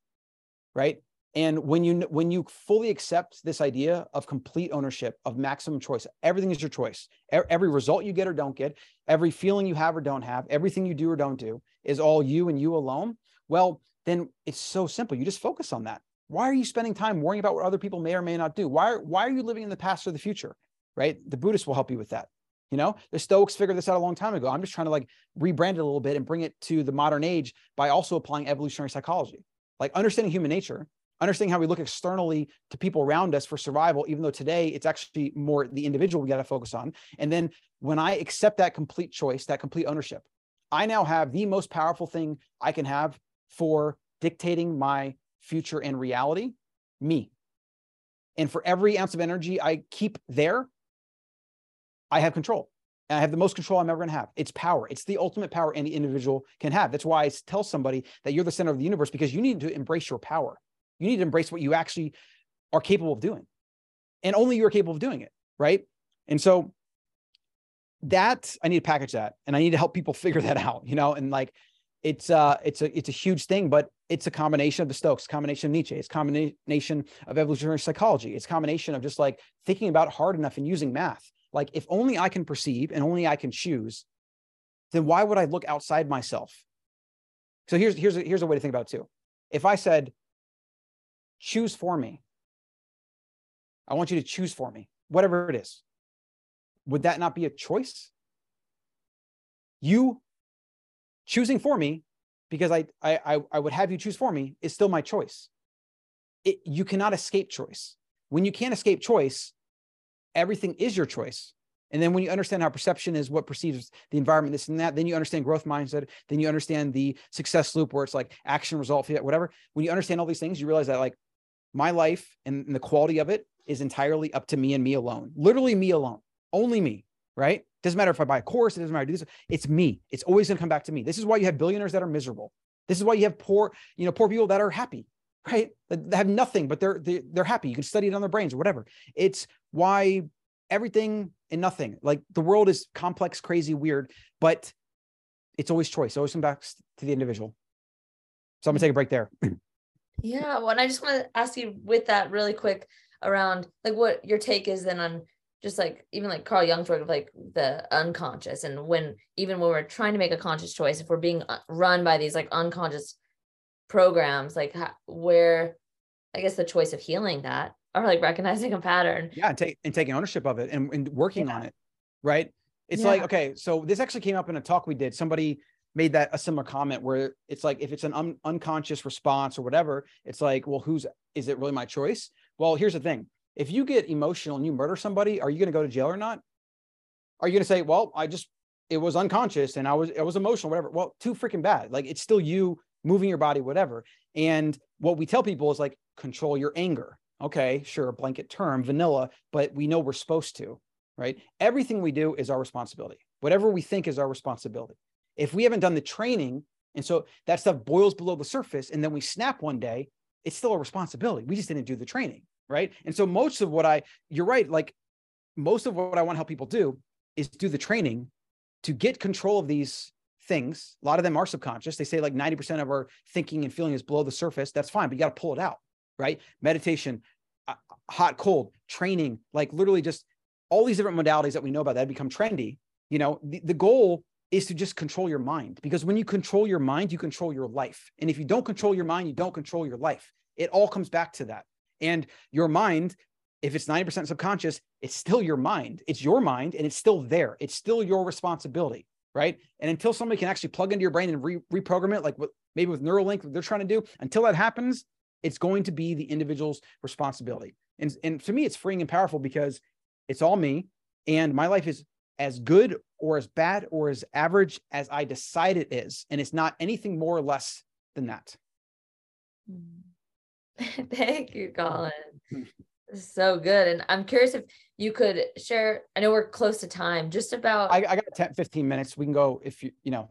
right? And when you when you fully accept this idea of complete ownership of maximum choice, everything is your choice. Every result you get or don't get, every feeling you have or don't have, everything you do or don't do is all you and you alone. Well, then it's so simple. You just focus on that. Why are you spending time worrying about what other people may or may not do? Why, why are you living in the past or the future? Right? The Buddhists will help you with that. You know, the Stoics figured this out a long time ago. I'm just trying to like rebrand it a little bit and bring it to the modern age by also applying evolutionary psychology, like understanding human nature, understanding how we look externally to people around us for survival, even though today it's actually more the individual we got to focus on. And then when I accept that complete choice, that complete ownership, I now have the most powerful thing I can have for dictating my future, and reality? Me. And for every ounce of energy I keep there, I have control. And I have the most control I'm ever going to have. It's power. It's the ultimate power any individual can have. That's why I tell somebody that you're the center of the universe because you need to embrace your power. You need to embrace what you actually are capable of doing. And only you're capable of doing it. Right. And so that I need to package that and I need to help people [laughs] figure that out, you know, and like it's uh it's a it's a huge thing, but it's a combination of the Stoics, combination of Nietzsche, it's combination of evolutionary psychology, it's combination of just like thinking about hard enough and using math. Like if only I can perceive and only I can choose, then why would I look outside myself? So here's here's here's a way to think about it too. If I said, choose for me, I want you to choose for me, whatever it is, would that not be a choice? You choosing for me because I, I, I would have you choose for me is still my choice. It, you cannot escape choice. When you can't escape choice, everything is your choice. And then when you understand how perception is what perceives the environment, this and that, then you understand growth mindset. Then you understand the success loop where it's like action, result, whatever. When you understand all these things, you realize that like my life and, and the quality of it is entirely up to me and me alone. Literally me alone. Only me. Right. Doesn't matter if I buy a course, it doesn't matter. This. It's me. It's always going to come back to me. This is why you have billionaires that are miserable. This is why you have poor, you know, poor people that are happy, right? They have nothing, but they're they're, they're happy. You can study it on their brains or whatever. It's why everything and nothing. Like the world is complex, crazy, weird, but it's always choice. Always comes back to the individual. So I'm gonna take a break there. [clears throat] Yeah, well, and I just want to ask you with that really quick around like what your take is then on just like even like Carl Jung's work of like the unconscious and when even when we're trying to make a conscious choice, if we're being uh, run by these like unconscious programs, like how, where I guess the choice of healing that or like recognizing a pattern. Yeah, and, take, and taking ownership of it and, and working yeah. on it. Right. It's yeah. like, okay, so this actually came up in a talk we did. Somebody made that a similar comment where it's like, if it's an un- unconscious response or whatever, it's like, well, who's, is it really my choice? Well, here's the thing. If you get emotional and you murder somebody, are you going to go to jail or not? Are you going to say, well, I just, it was unconscious and I was, it was emotional, whatever. Well, too freaking bad. Like it's still you moving your body, whatever. And what we tell people is like, control your anger okay, sure, blanket term, vanilla, but we know we're supposed to, right? Everything we do is our responsibility. Whatever we think is our responsibility. If we haven't done the training, and so that stuff boils below the surface, and then we snap one day, it's still a responsibility. We just didn't do the training, right? And so most of what I, you're right, like most of what I want to help people do is do the training to get control of these things. A lot of them are subconscious. They say like 90% of our thinking and feeling is below the surface. That's fine, but you got to pull it out right? Meditation, uh, hot, cold, training, like literally just all these different modalities that we know about that become trendy. You know, the, the goal is to just control your mind because when you control your mind, you control your life. And if you don't control your mind, you don't control your life. It all comes back to that. And your mind, if it's 90% subconscious, it's still your mind. It's your mind and it's still there. It's still your responsibility. Right. And until somebody can actually plug into your brain and re- reprogram it, like what maybe with Neuralink, they're trying to do, until that happens, it's going to be the individual's responsibility. And, and to me, it's freeing and powerful because it's all me. And my life is as good or as bad or as average as I decide it is. And it's not anything more or less than that. Hmm. [laughs] Thank you, Colin. so good. And I'm curious if you could share, I know we're close to time, just about. I, I got 10, 15 minutes. We can go if you, you know.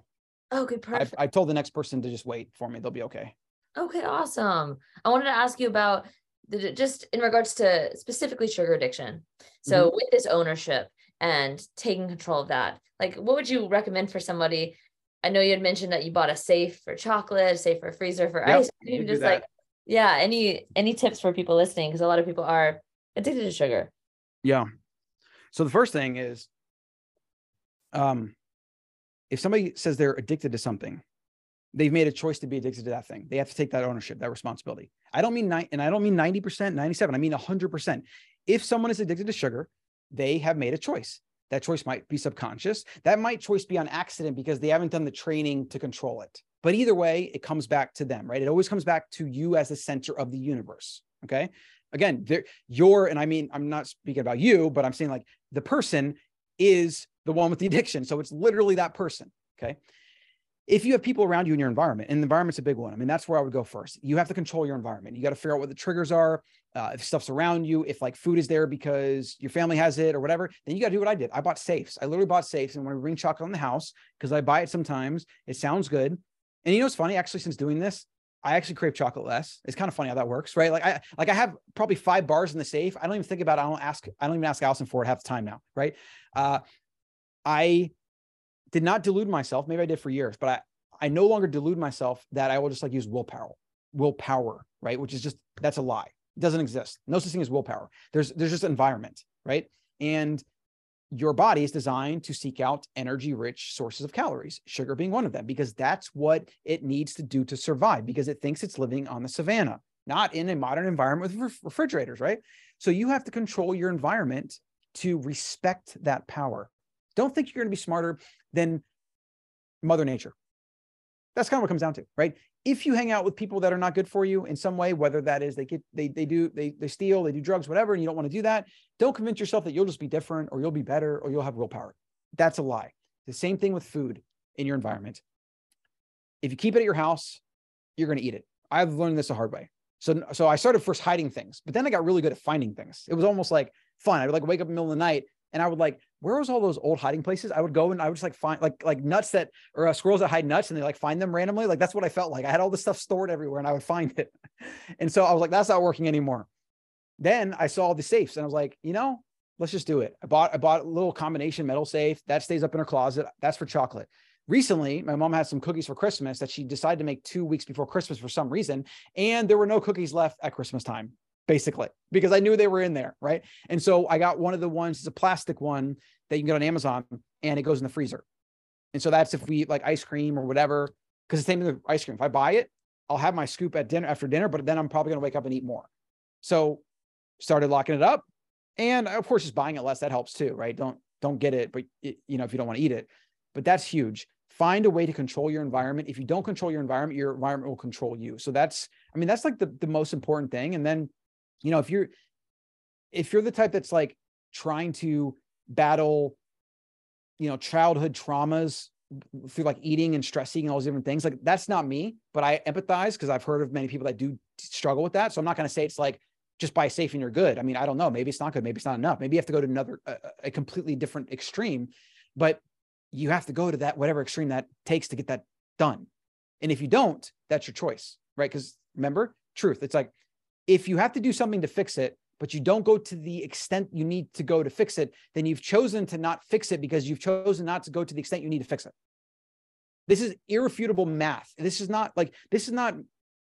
Okay, perfect. I, I told the next person to just wait for me. They'll be okay. Okay, awesome. I wanted to ask you about the, just in regards to specifically sugar addiction. So mm-hmm. with this ownership and taking control of that, like what would you recommend for somebody? I know you had mentioned that you bought a safe for chocolate, a safe for freezer for yep, ice cream. Just like, yeah, any any tips for people listening? Because a lot of people are addicted to sugar. Yeah. So the first thing is, um, if somebody says they're addicted to something, they've made a choice to be addicted to that thing. They have to take that ownership, that responsibility. I don't mean nine, and I don't mean 90%, 97. I mean 100%. If someone is addicted to sugar, they have made a choice. That choice might be subconscious. That might choice be on accident because they haven't done the training to control it. But either way, it comes back to them, right? It always comes back to you as the center of the universe. Okay. Again, you're, and I mean, I'm not speaking about you, but I'm saying like the person is the one with the addiction. So it's literally that person. Okay if you have people around you in your environment, and the environment's a big one. I mean, that's where I would go first. You have to control your environment. You got to figure out what the triggers are. Uh, if stuff's around you, if like food is there because your family has it or whatever, then you got to do what I did. I bought safes. I literally bought safes, and when I bring chocolate in the house, because I buy it sometimes, it sounds good. And you know what's funny? Actually, since doing this, I actually crave chocolate less. It's kind of funny how that works, right? Like I like I have probably five bars in the safe. I don't even think about. It. I don't ask. I don't even ask Allison for it half the time now, right? Uh, I did not delude myself. Maybe I did for years, but I, I no longer delude myself that I will just like use willpower, willpower, right? Which is just, that's a lie. It doesn't exist. No such thing as willpower. There's, there's just environment, right? And your body is designed to seek out energy rich sources of calories, sugar being one of them, because that's what it needs to do to survive, because it thinks it's living on the savannah, not in a modern environment with refrigerators, right? So you have to control your environment to respect that power. Don't think you're going to be smarter than Mother Nature. That's kind of what it comes down to, right? if you hang out with people that are not good for you in some way, whether that is they get they they do they they steal, they do drugs, whatever, and you don't want to do that, don't convince yourself that you'll just be different or you'll be better or you'll have willpower. That's a lie. The same thing with food in your environment. If you keep it at your house, you're going to eat it. I've learned this the hard way. So so I started first hiding things, but then I got really good at finding things. It was almost like fun. I would like wake up in the middle of the night and I would like, where was all those old hiding places? I would go and I would just like find like like nuts that or uh, squirrels that hide nuts and they like find them randomly. Like that's what I felt like. I had all this stuff stored everywhere and I would find it. [laughs] And so I was like, that's not working anymore. Then I saw the safes and I was like, you know, let's just do it. I bought I bought a little combination metal safe that stays up in her closet. That's for chocolate. Recently, my mom had some cookies for Christmas that she decided to make two weeks before Christmas for some reason, and there were no cookies left at Christmas time basically, because I knew they were in there. Right. And so I got one of the ones, it's a plastic one that you can get on Amazon and it goes in the freezer. And so that's if we eat like ice cream or whatever, because the same thing with ice cream. If I buy it, I'll have my scoop at dinner after dinner, but then I'm probably to wake up and eat more. So started locking it up. And of course, just buying it less, that helps too, right? Don't, don't get it, but it, you know, if you don't want to eat it, but that's huge. Find a way to control your environment. If you don't control your environment, your environment will control you. So that's, I mean, that's like the, the most important thing. And then you know if you're if you're the type that's like trying to battle you know childhood traumas through like eating and stress eating all those different things like that's not me but i empathize because i've heard of many people that do struggle with that. So i'm not going to say it's like just buy safe and you're good. I mean i don't know. Maybe it's not good. Maybe it's not enough. Maybe you have to go to another a, a completely different extreme but you have to go to that whatever extreme that takes to get that done. And if you don't that's your choice right? Because remember truth. It's like if you have to do something to fix it, but you don't go to the extent you need to go to fix it, then you've chosen to not fix it because you've chosen not to go to the extent you need to fix it. This is irrefutable math. This is not like, this is not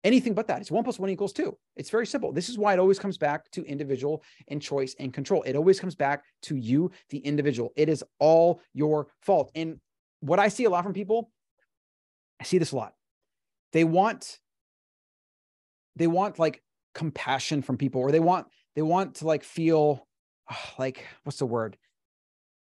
anything but that. It's one plus one equals two. It's very simple. This is why it always comes back to individual and choice and control. It always comes back to you, the individual. It is all your fault. And what I see a lot from people, I see this a lot. They want, they want like compassion from people or they want they want to like feel oh, like what's the word?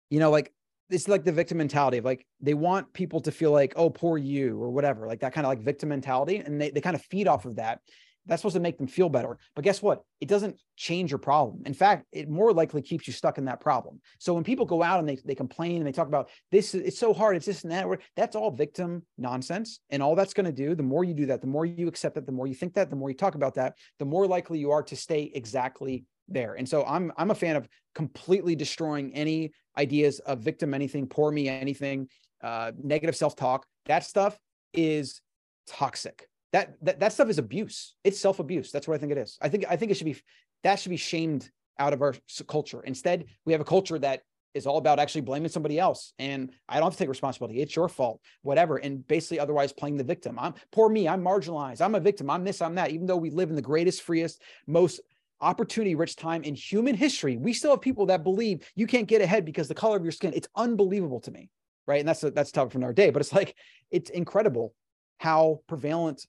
You know like it's like the victim mentality of like they want people to feel like oh poor you or whatever like that kind of like victim mentality and they, they kind of feed off of that that's supposed to make them feel better. But guess what? It doesn't change your problem. In fact, it more likely keeps you stuck in that problem. So when people go out and they, they complain and they talk about this, it's so hard, it's this and that, that's all victim nonsense. And all that's going to do, the more you do that, the more you accept that, the more you think that, the more you talk about that, the more likely you are to stay exactly there. And so I'm I'm a fan of completely destroying any ideas of victim anything, poor me anything, uh, negative self-talk. That stuff is toxic that that, that stuff is abuse. It's self-abuse. That's what i think it is. I think i think it should be that should be shamed out of our culture. Instead we have a culture that is all about actually blaming somebody else and i don't have to take responsibility. It's your fault whatever and basically otherwise playing the victim. I'm poor me i'm marginalized. I'm a victim. I'm this i'm that. Even though we live in the greatest freest most opportunity rich time in human history we still have people that believe you can't get ahead because the color of your skin. It's unbelievable to me right? And that's a, that's a topic for another day but it's like it's incredible how prevalent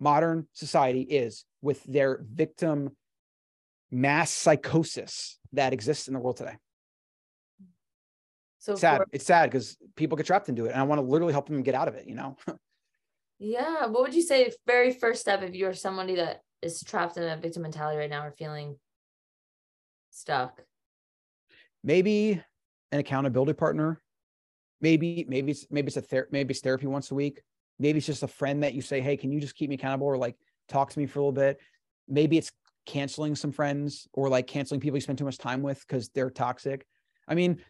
modern society is with their victim mass psychosis that exists in the world today. So sad. For, it's sad because people get trapped into it, and I want to literally help them get out of it. You know. [laughs] yeah. What would you say? Very first step if you're somebody that is trapped in a victim mentality right now or feeling stuck. Maybe an accountability partner. Maybe maybe it's maybe it's a ther- maybe it's therapy once a week. Maybe it's just a friend that you say, Hey, can you just keep me accountable or like talk to me for a little bit? Maybe it's canceling some friends or like canceling people you spend too much time with because they're toxic. I mean,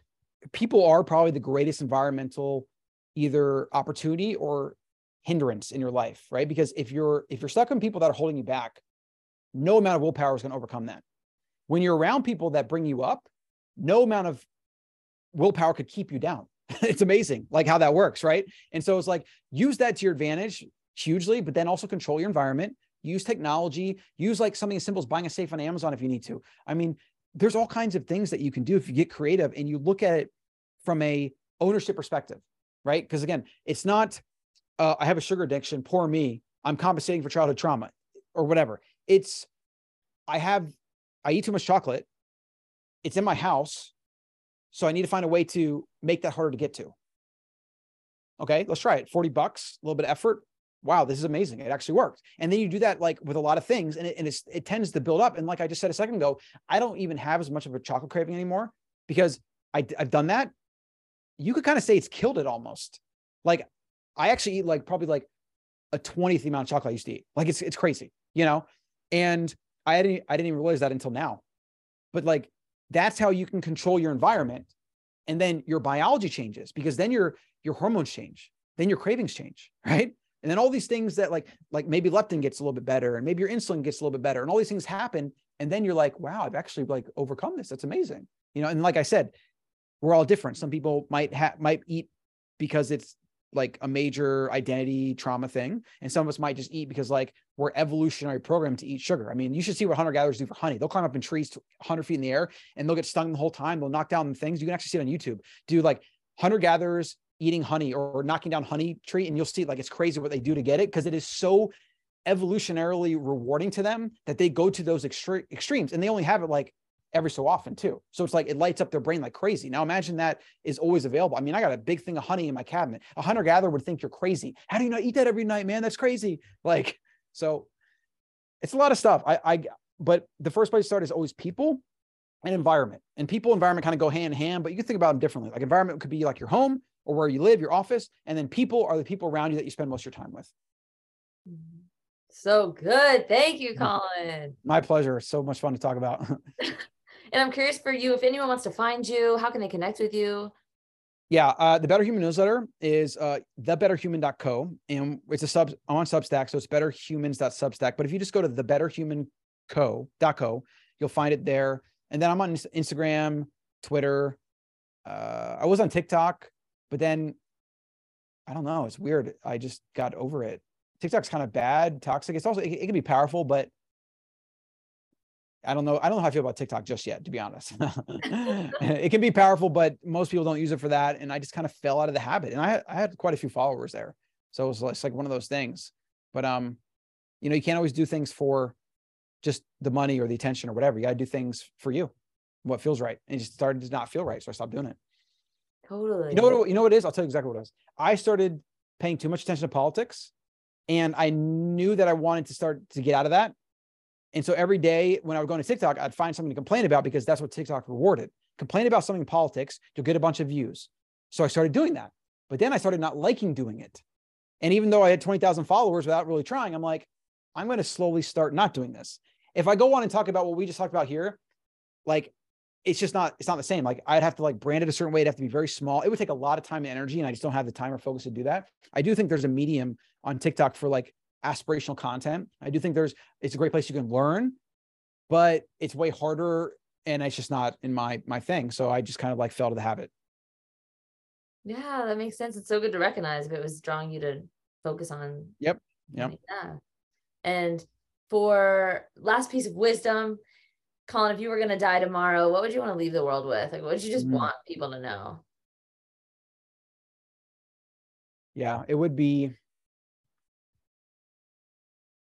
people are probably the greatest environmental either opportunity or hindrance in your life, right? Because if you're if you're stuck on people that are holding you back, no amount of willpower is going to overcome that. When you're around people that bring you up, no amount of willpower could keep you down. [laughs] it's amazing like how that works right? And so it's like use that to your advantage hugely but then also control your environment. Use technology use like something as simple as buying a safe on amazon if you need to. I mean there's all kinds of things that you can do if you get creative and you look at it from a ownership perspective right? Because again it's not uh, i have a sugar addiction poor me i'm compensating for childhood trauma or whatever. It's i have i eat too much chocolate. It's in my house so I need to find a way to make that harder to get to. Okay, let's try it. 40 bucks, a little bit of effort. wow, this is amazing. It actually worked. And then you do that like with a lot of things and it, and it tends to build up. And like I just said a second ago, I don't even have as much of a chocolate craving anymore because I, I've done that. You could kind of say it's killed it almost. Like I actually eat like probably like a 20th the amount of chocolate I used to eat. Like it's, it's crazy, you know? And I didn't, I didn't even realize that until now. But like, that's how you can control your environment. And then your biology changes because then your, your hormones change, then your cravings change, [laughs] right? And then all these things that like, like maybe leptin gets a little bit better and maybe your insulin gets a little bit better and all these things happen. And then you're like, wow, I've actually like overcome this. That's amazing. You know, and like I said, we're all different. Some people might have, might eat because it's like a major identity trauma thing. And some of us might just eat because like we're evolutionary programmed to eat sugar. I mean, you should see what hunter gatherers do for honey. They'll climb up in trees 100 feet in the air and they'll get stung the whole time. They'll knock down things. You can actually see it on YouTube. Do like hunter gatherers eating honey or knocking down honey tree and you'll see like it's crazy what they do to get it because it is so evolutionarily rewarding to them that they go to those extre- extremes and they only have it like every so often too. So it's like it lights up their brain like crazy. Now imagine that is always available. I mean, I got a big thing of honey in my cabinet. A hunter gatherer would think you're crazy. How do you not eat that every night, man? That's crazy. Like, so it's a lot of stuff. I, I, but the first place to start is always people and environment. And people environment kind of go hand in hand, but you can think about them differently. Like environment could be like your home or where you live, your office, and then people are the people around you that you spend most of your time with. So good. Thank you, Colin. My pleasure. So much fun to talk about. [laughs] And I'm curious for you, if anyone wants to find you, how can they connect with you? Yeah, uh, the Better Human newsletter is uh, thebetterhuman.co, and it's a sub on Substack, so it's betterhumans.substack. But if you just go to thebetterhumanco.co, you'll find it there. And then I'm on Instagram, Twitter. Uh, I was on TikTok, but then I don't know. It's weird. I just got over it. TikTok's kind of bad, toxic. It's also it, it can be powerful, but I don't know. I don't know how I feel about TikTok just yet, to be honest. [laughs] [laughs] it can be powerful, but most people don't use it for that. And I just kind of fell out of the habit. And I, I had quite a few followers there. So it was it's like one of those things. But um, you know, you can't always do things for just the money or the attention or whatever. You got to do things for you, what feels right. And it just started to not feel right. So I stopped doing it. Totally. You know what, you know what it is? I'll tell you exactly what it was. I started paying too much attention to politics. And I knew that I wanted to start to get out of that. And so every day when I would go to TikTok, I'd find something to complain about because that's what TikTok rewarded. Complain about something in politics, you'll get a bunch of views. So I started doing that. But then I started not liking doing it. And even though I had 20,000 followers without really trying, I'm like, I'm going to slowly start not doing this. If I go on and talk about what we just talked about here, like it's just not, it's not the same. Like I'd have to like brand it a certain way. It'd have to be very small. It would take a lot of time and energy. And I just don't have the time or focus to do that. I do think there's a medium on TikTok for like aspirational content. I do think there's it's a great place you can learn, but it's way harder and it's just not in my my thing. So I just kind of like fell to the habit. Yeah, that makes sense. It's so good to recognize if it was drawing you to focus on. Yep. Yep. Yeah. And for last piece of wisdom, Colin, if you were going to die tomorrow, what would you want to leave the world with? Like, what would you just mm-hmm. want people to know? Yeah, it would be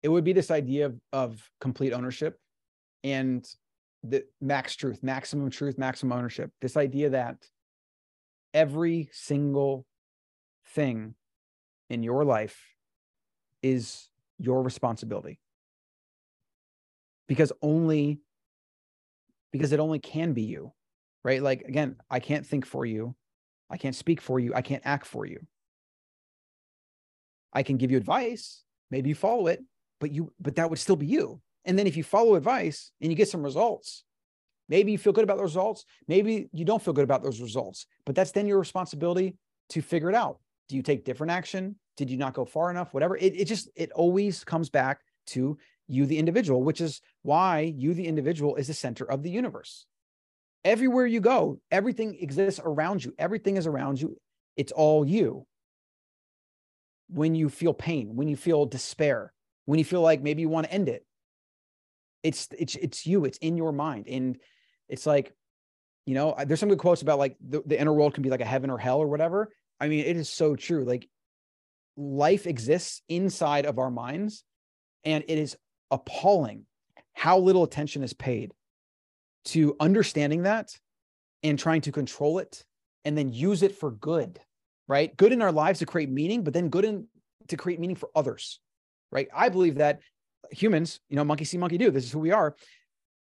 it would be this idea of, of complete ownership and the max truth, maximum truth, maximum ownership. This idea that every single thing in your life is your responsibility. Because only because it only can be you. Right? Like again, I can't think for you. I can't speak for you. I can't act for you. I can give you advice. Maybe you follow it, but you but that would still be you. And then if you follow advice and you get some results maybe you feel good about the results maybe you don't feel good about those results but that's then your responsibility to figure it out. Do you take different action? Did you not go far enough? Whatever. It, it just it always comes back to you the individual which is why you the individual is the center of the universe. Everywhere you go everything exists around you. Everything is around you. It's all you. When you feel pain when you feel despair when you feel like maybe you want to end it. It's it's it's you it's in your mind and it's like you know there's some good quotes about like the, the inner world can be like a heaven or hell or whatever. I mean it is so true like life exists inside of our minds and it is appalling how little attention is paid to understanding that and trying to control it and then use it for good right? Good in our lives to create meaning but then good in to create meaning for others, right? I believe that humans, you know, monkey see, monkey do. This is who we are.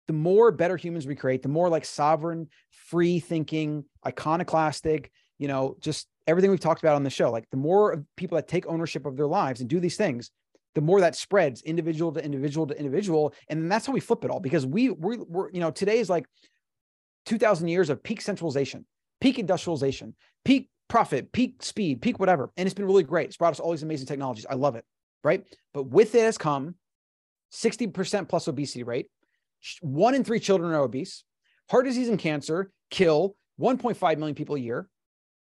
The more better humans we create, the more like sovereign, free thinking, iconoclastic, you know, just everything we've talked about on the show. Like the more people that take ownership of their lives and do these things, the more that spreads individual to individual to individual. And that's how we flip it all because we, we're, we're you know, today is like 2000 years of peak centralization, peak industrialization, peak profit, peak speed, peak whatever. And it's been really great. It's brought us all these amazing technologies. I love it. Right. But with it has come 60% plus obesity rate. One in three children are obese. Heart disease and cancer kill 1.5 million people a year,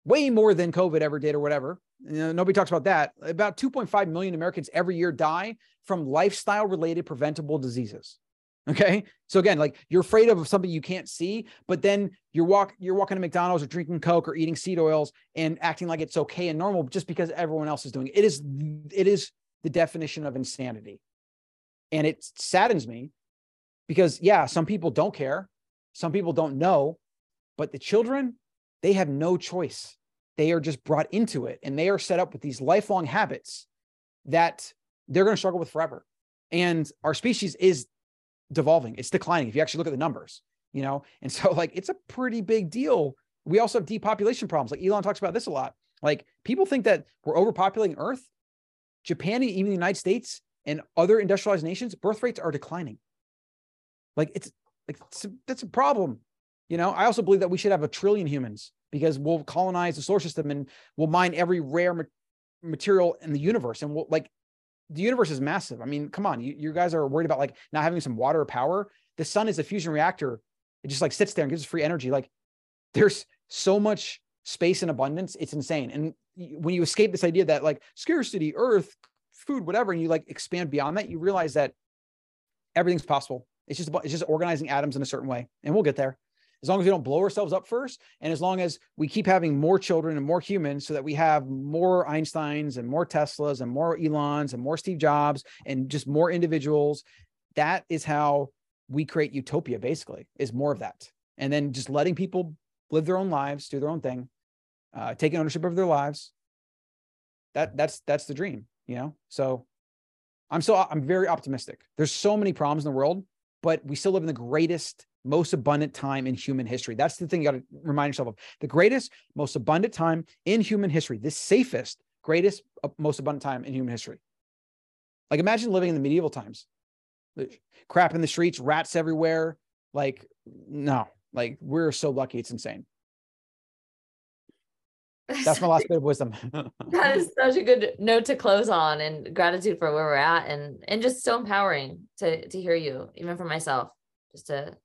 way more than COVID ever did or whatever. You know, nobody talks about that. About 2.5 million Americans every year die from lifestyle related preventable diseases. Okay. So again, like you're afraid of something you can't see, but then you're walk you're walking to McDonald's or drinking Coke or eating seed oils and acting like it's okay and normal just because everyone else is doing it. It is it is the definition of insanity. And it saddens me because yeah, some people don't care, some people don't know, but the children, they have no choice. They are just brought into it and they are set up with these lifelong habits that they're going to struggle with forever. And our species is devolving, it's declining. If you actually look at the numbers, you know, [laughs] and so like it's a pretty big deal. We also have depopulation problems. Like Elon talks about this a lot. Like people think that we're overpopulating Earth. Japan, and even the United States, and other industrialized nations, birth rates are declining. Like it's like it's a, that's a problem. You know, I also believe that we should have a trillion humans because we'll colonize the solar system and we'll mine every rare ma- material in the universe. And we'll like the universe is massive. I mean, come on, you, you guys are worried about like not having some water or power. The sun is a fusion reactor. It just like sits there and gives us free energy. Like there's so much space and abundance. It's insane. And when you escape this idea that like scarcity, earth, food, whatever, and you like expand beyond that, you realize that everything's possible. It's just about, it's just organizing atoms in a certain way, and we'll get there. As long as we don't blow ourselves up first, and as long as we keep having more children and more humans, so that we have more Einsteins and more Teslas and more Elons and more Steve Jobs and just more individuals, that is how we create utopia. Basically, is more of that, and then just letting people live their own lives, do their own thing, uh, taking ownership of their lives. That that's that's the dream you know? So i'm so i'm very optimistic. There's so many problems in the world but we still live in the greatest most abundant time in human history. That's the thing you got to remind yourself of. The greatest most abundant time in human history. The safest greatest uh, most abundant time in human history. Like imagine living in the medieval times. Crap in the streets rats everywhere. Like no like we're so lucky it's insane [laughs] that's my last bit of wisdom. [laughs] that is such a good note to close on and gratitude for where we're at and and just so empowering to to hear you, even for myself. Just to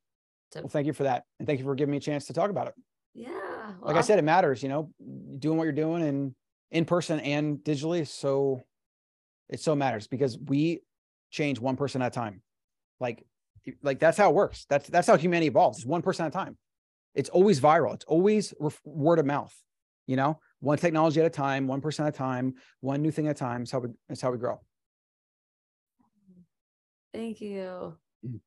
to Well, thank you for that. And thank you for giving me a chance to talk about it. Yeah. Well, like I said, it matters, you know, doing what you're doing and in person and digitally. So it so matters because we change one person at a time. Like, like that's how it works. That's that's how humanity evolves. It's one person at a time. It's always viral. It's always word of mouth you know one technology at a time one person at a time one new thing at a time It's how we that's how we grow thank you mm.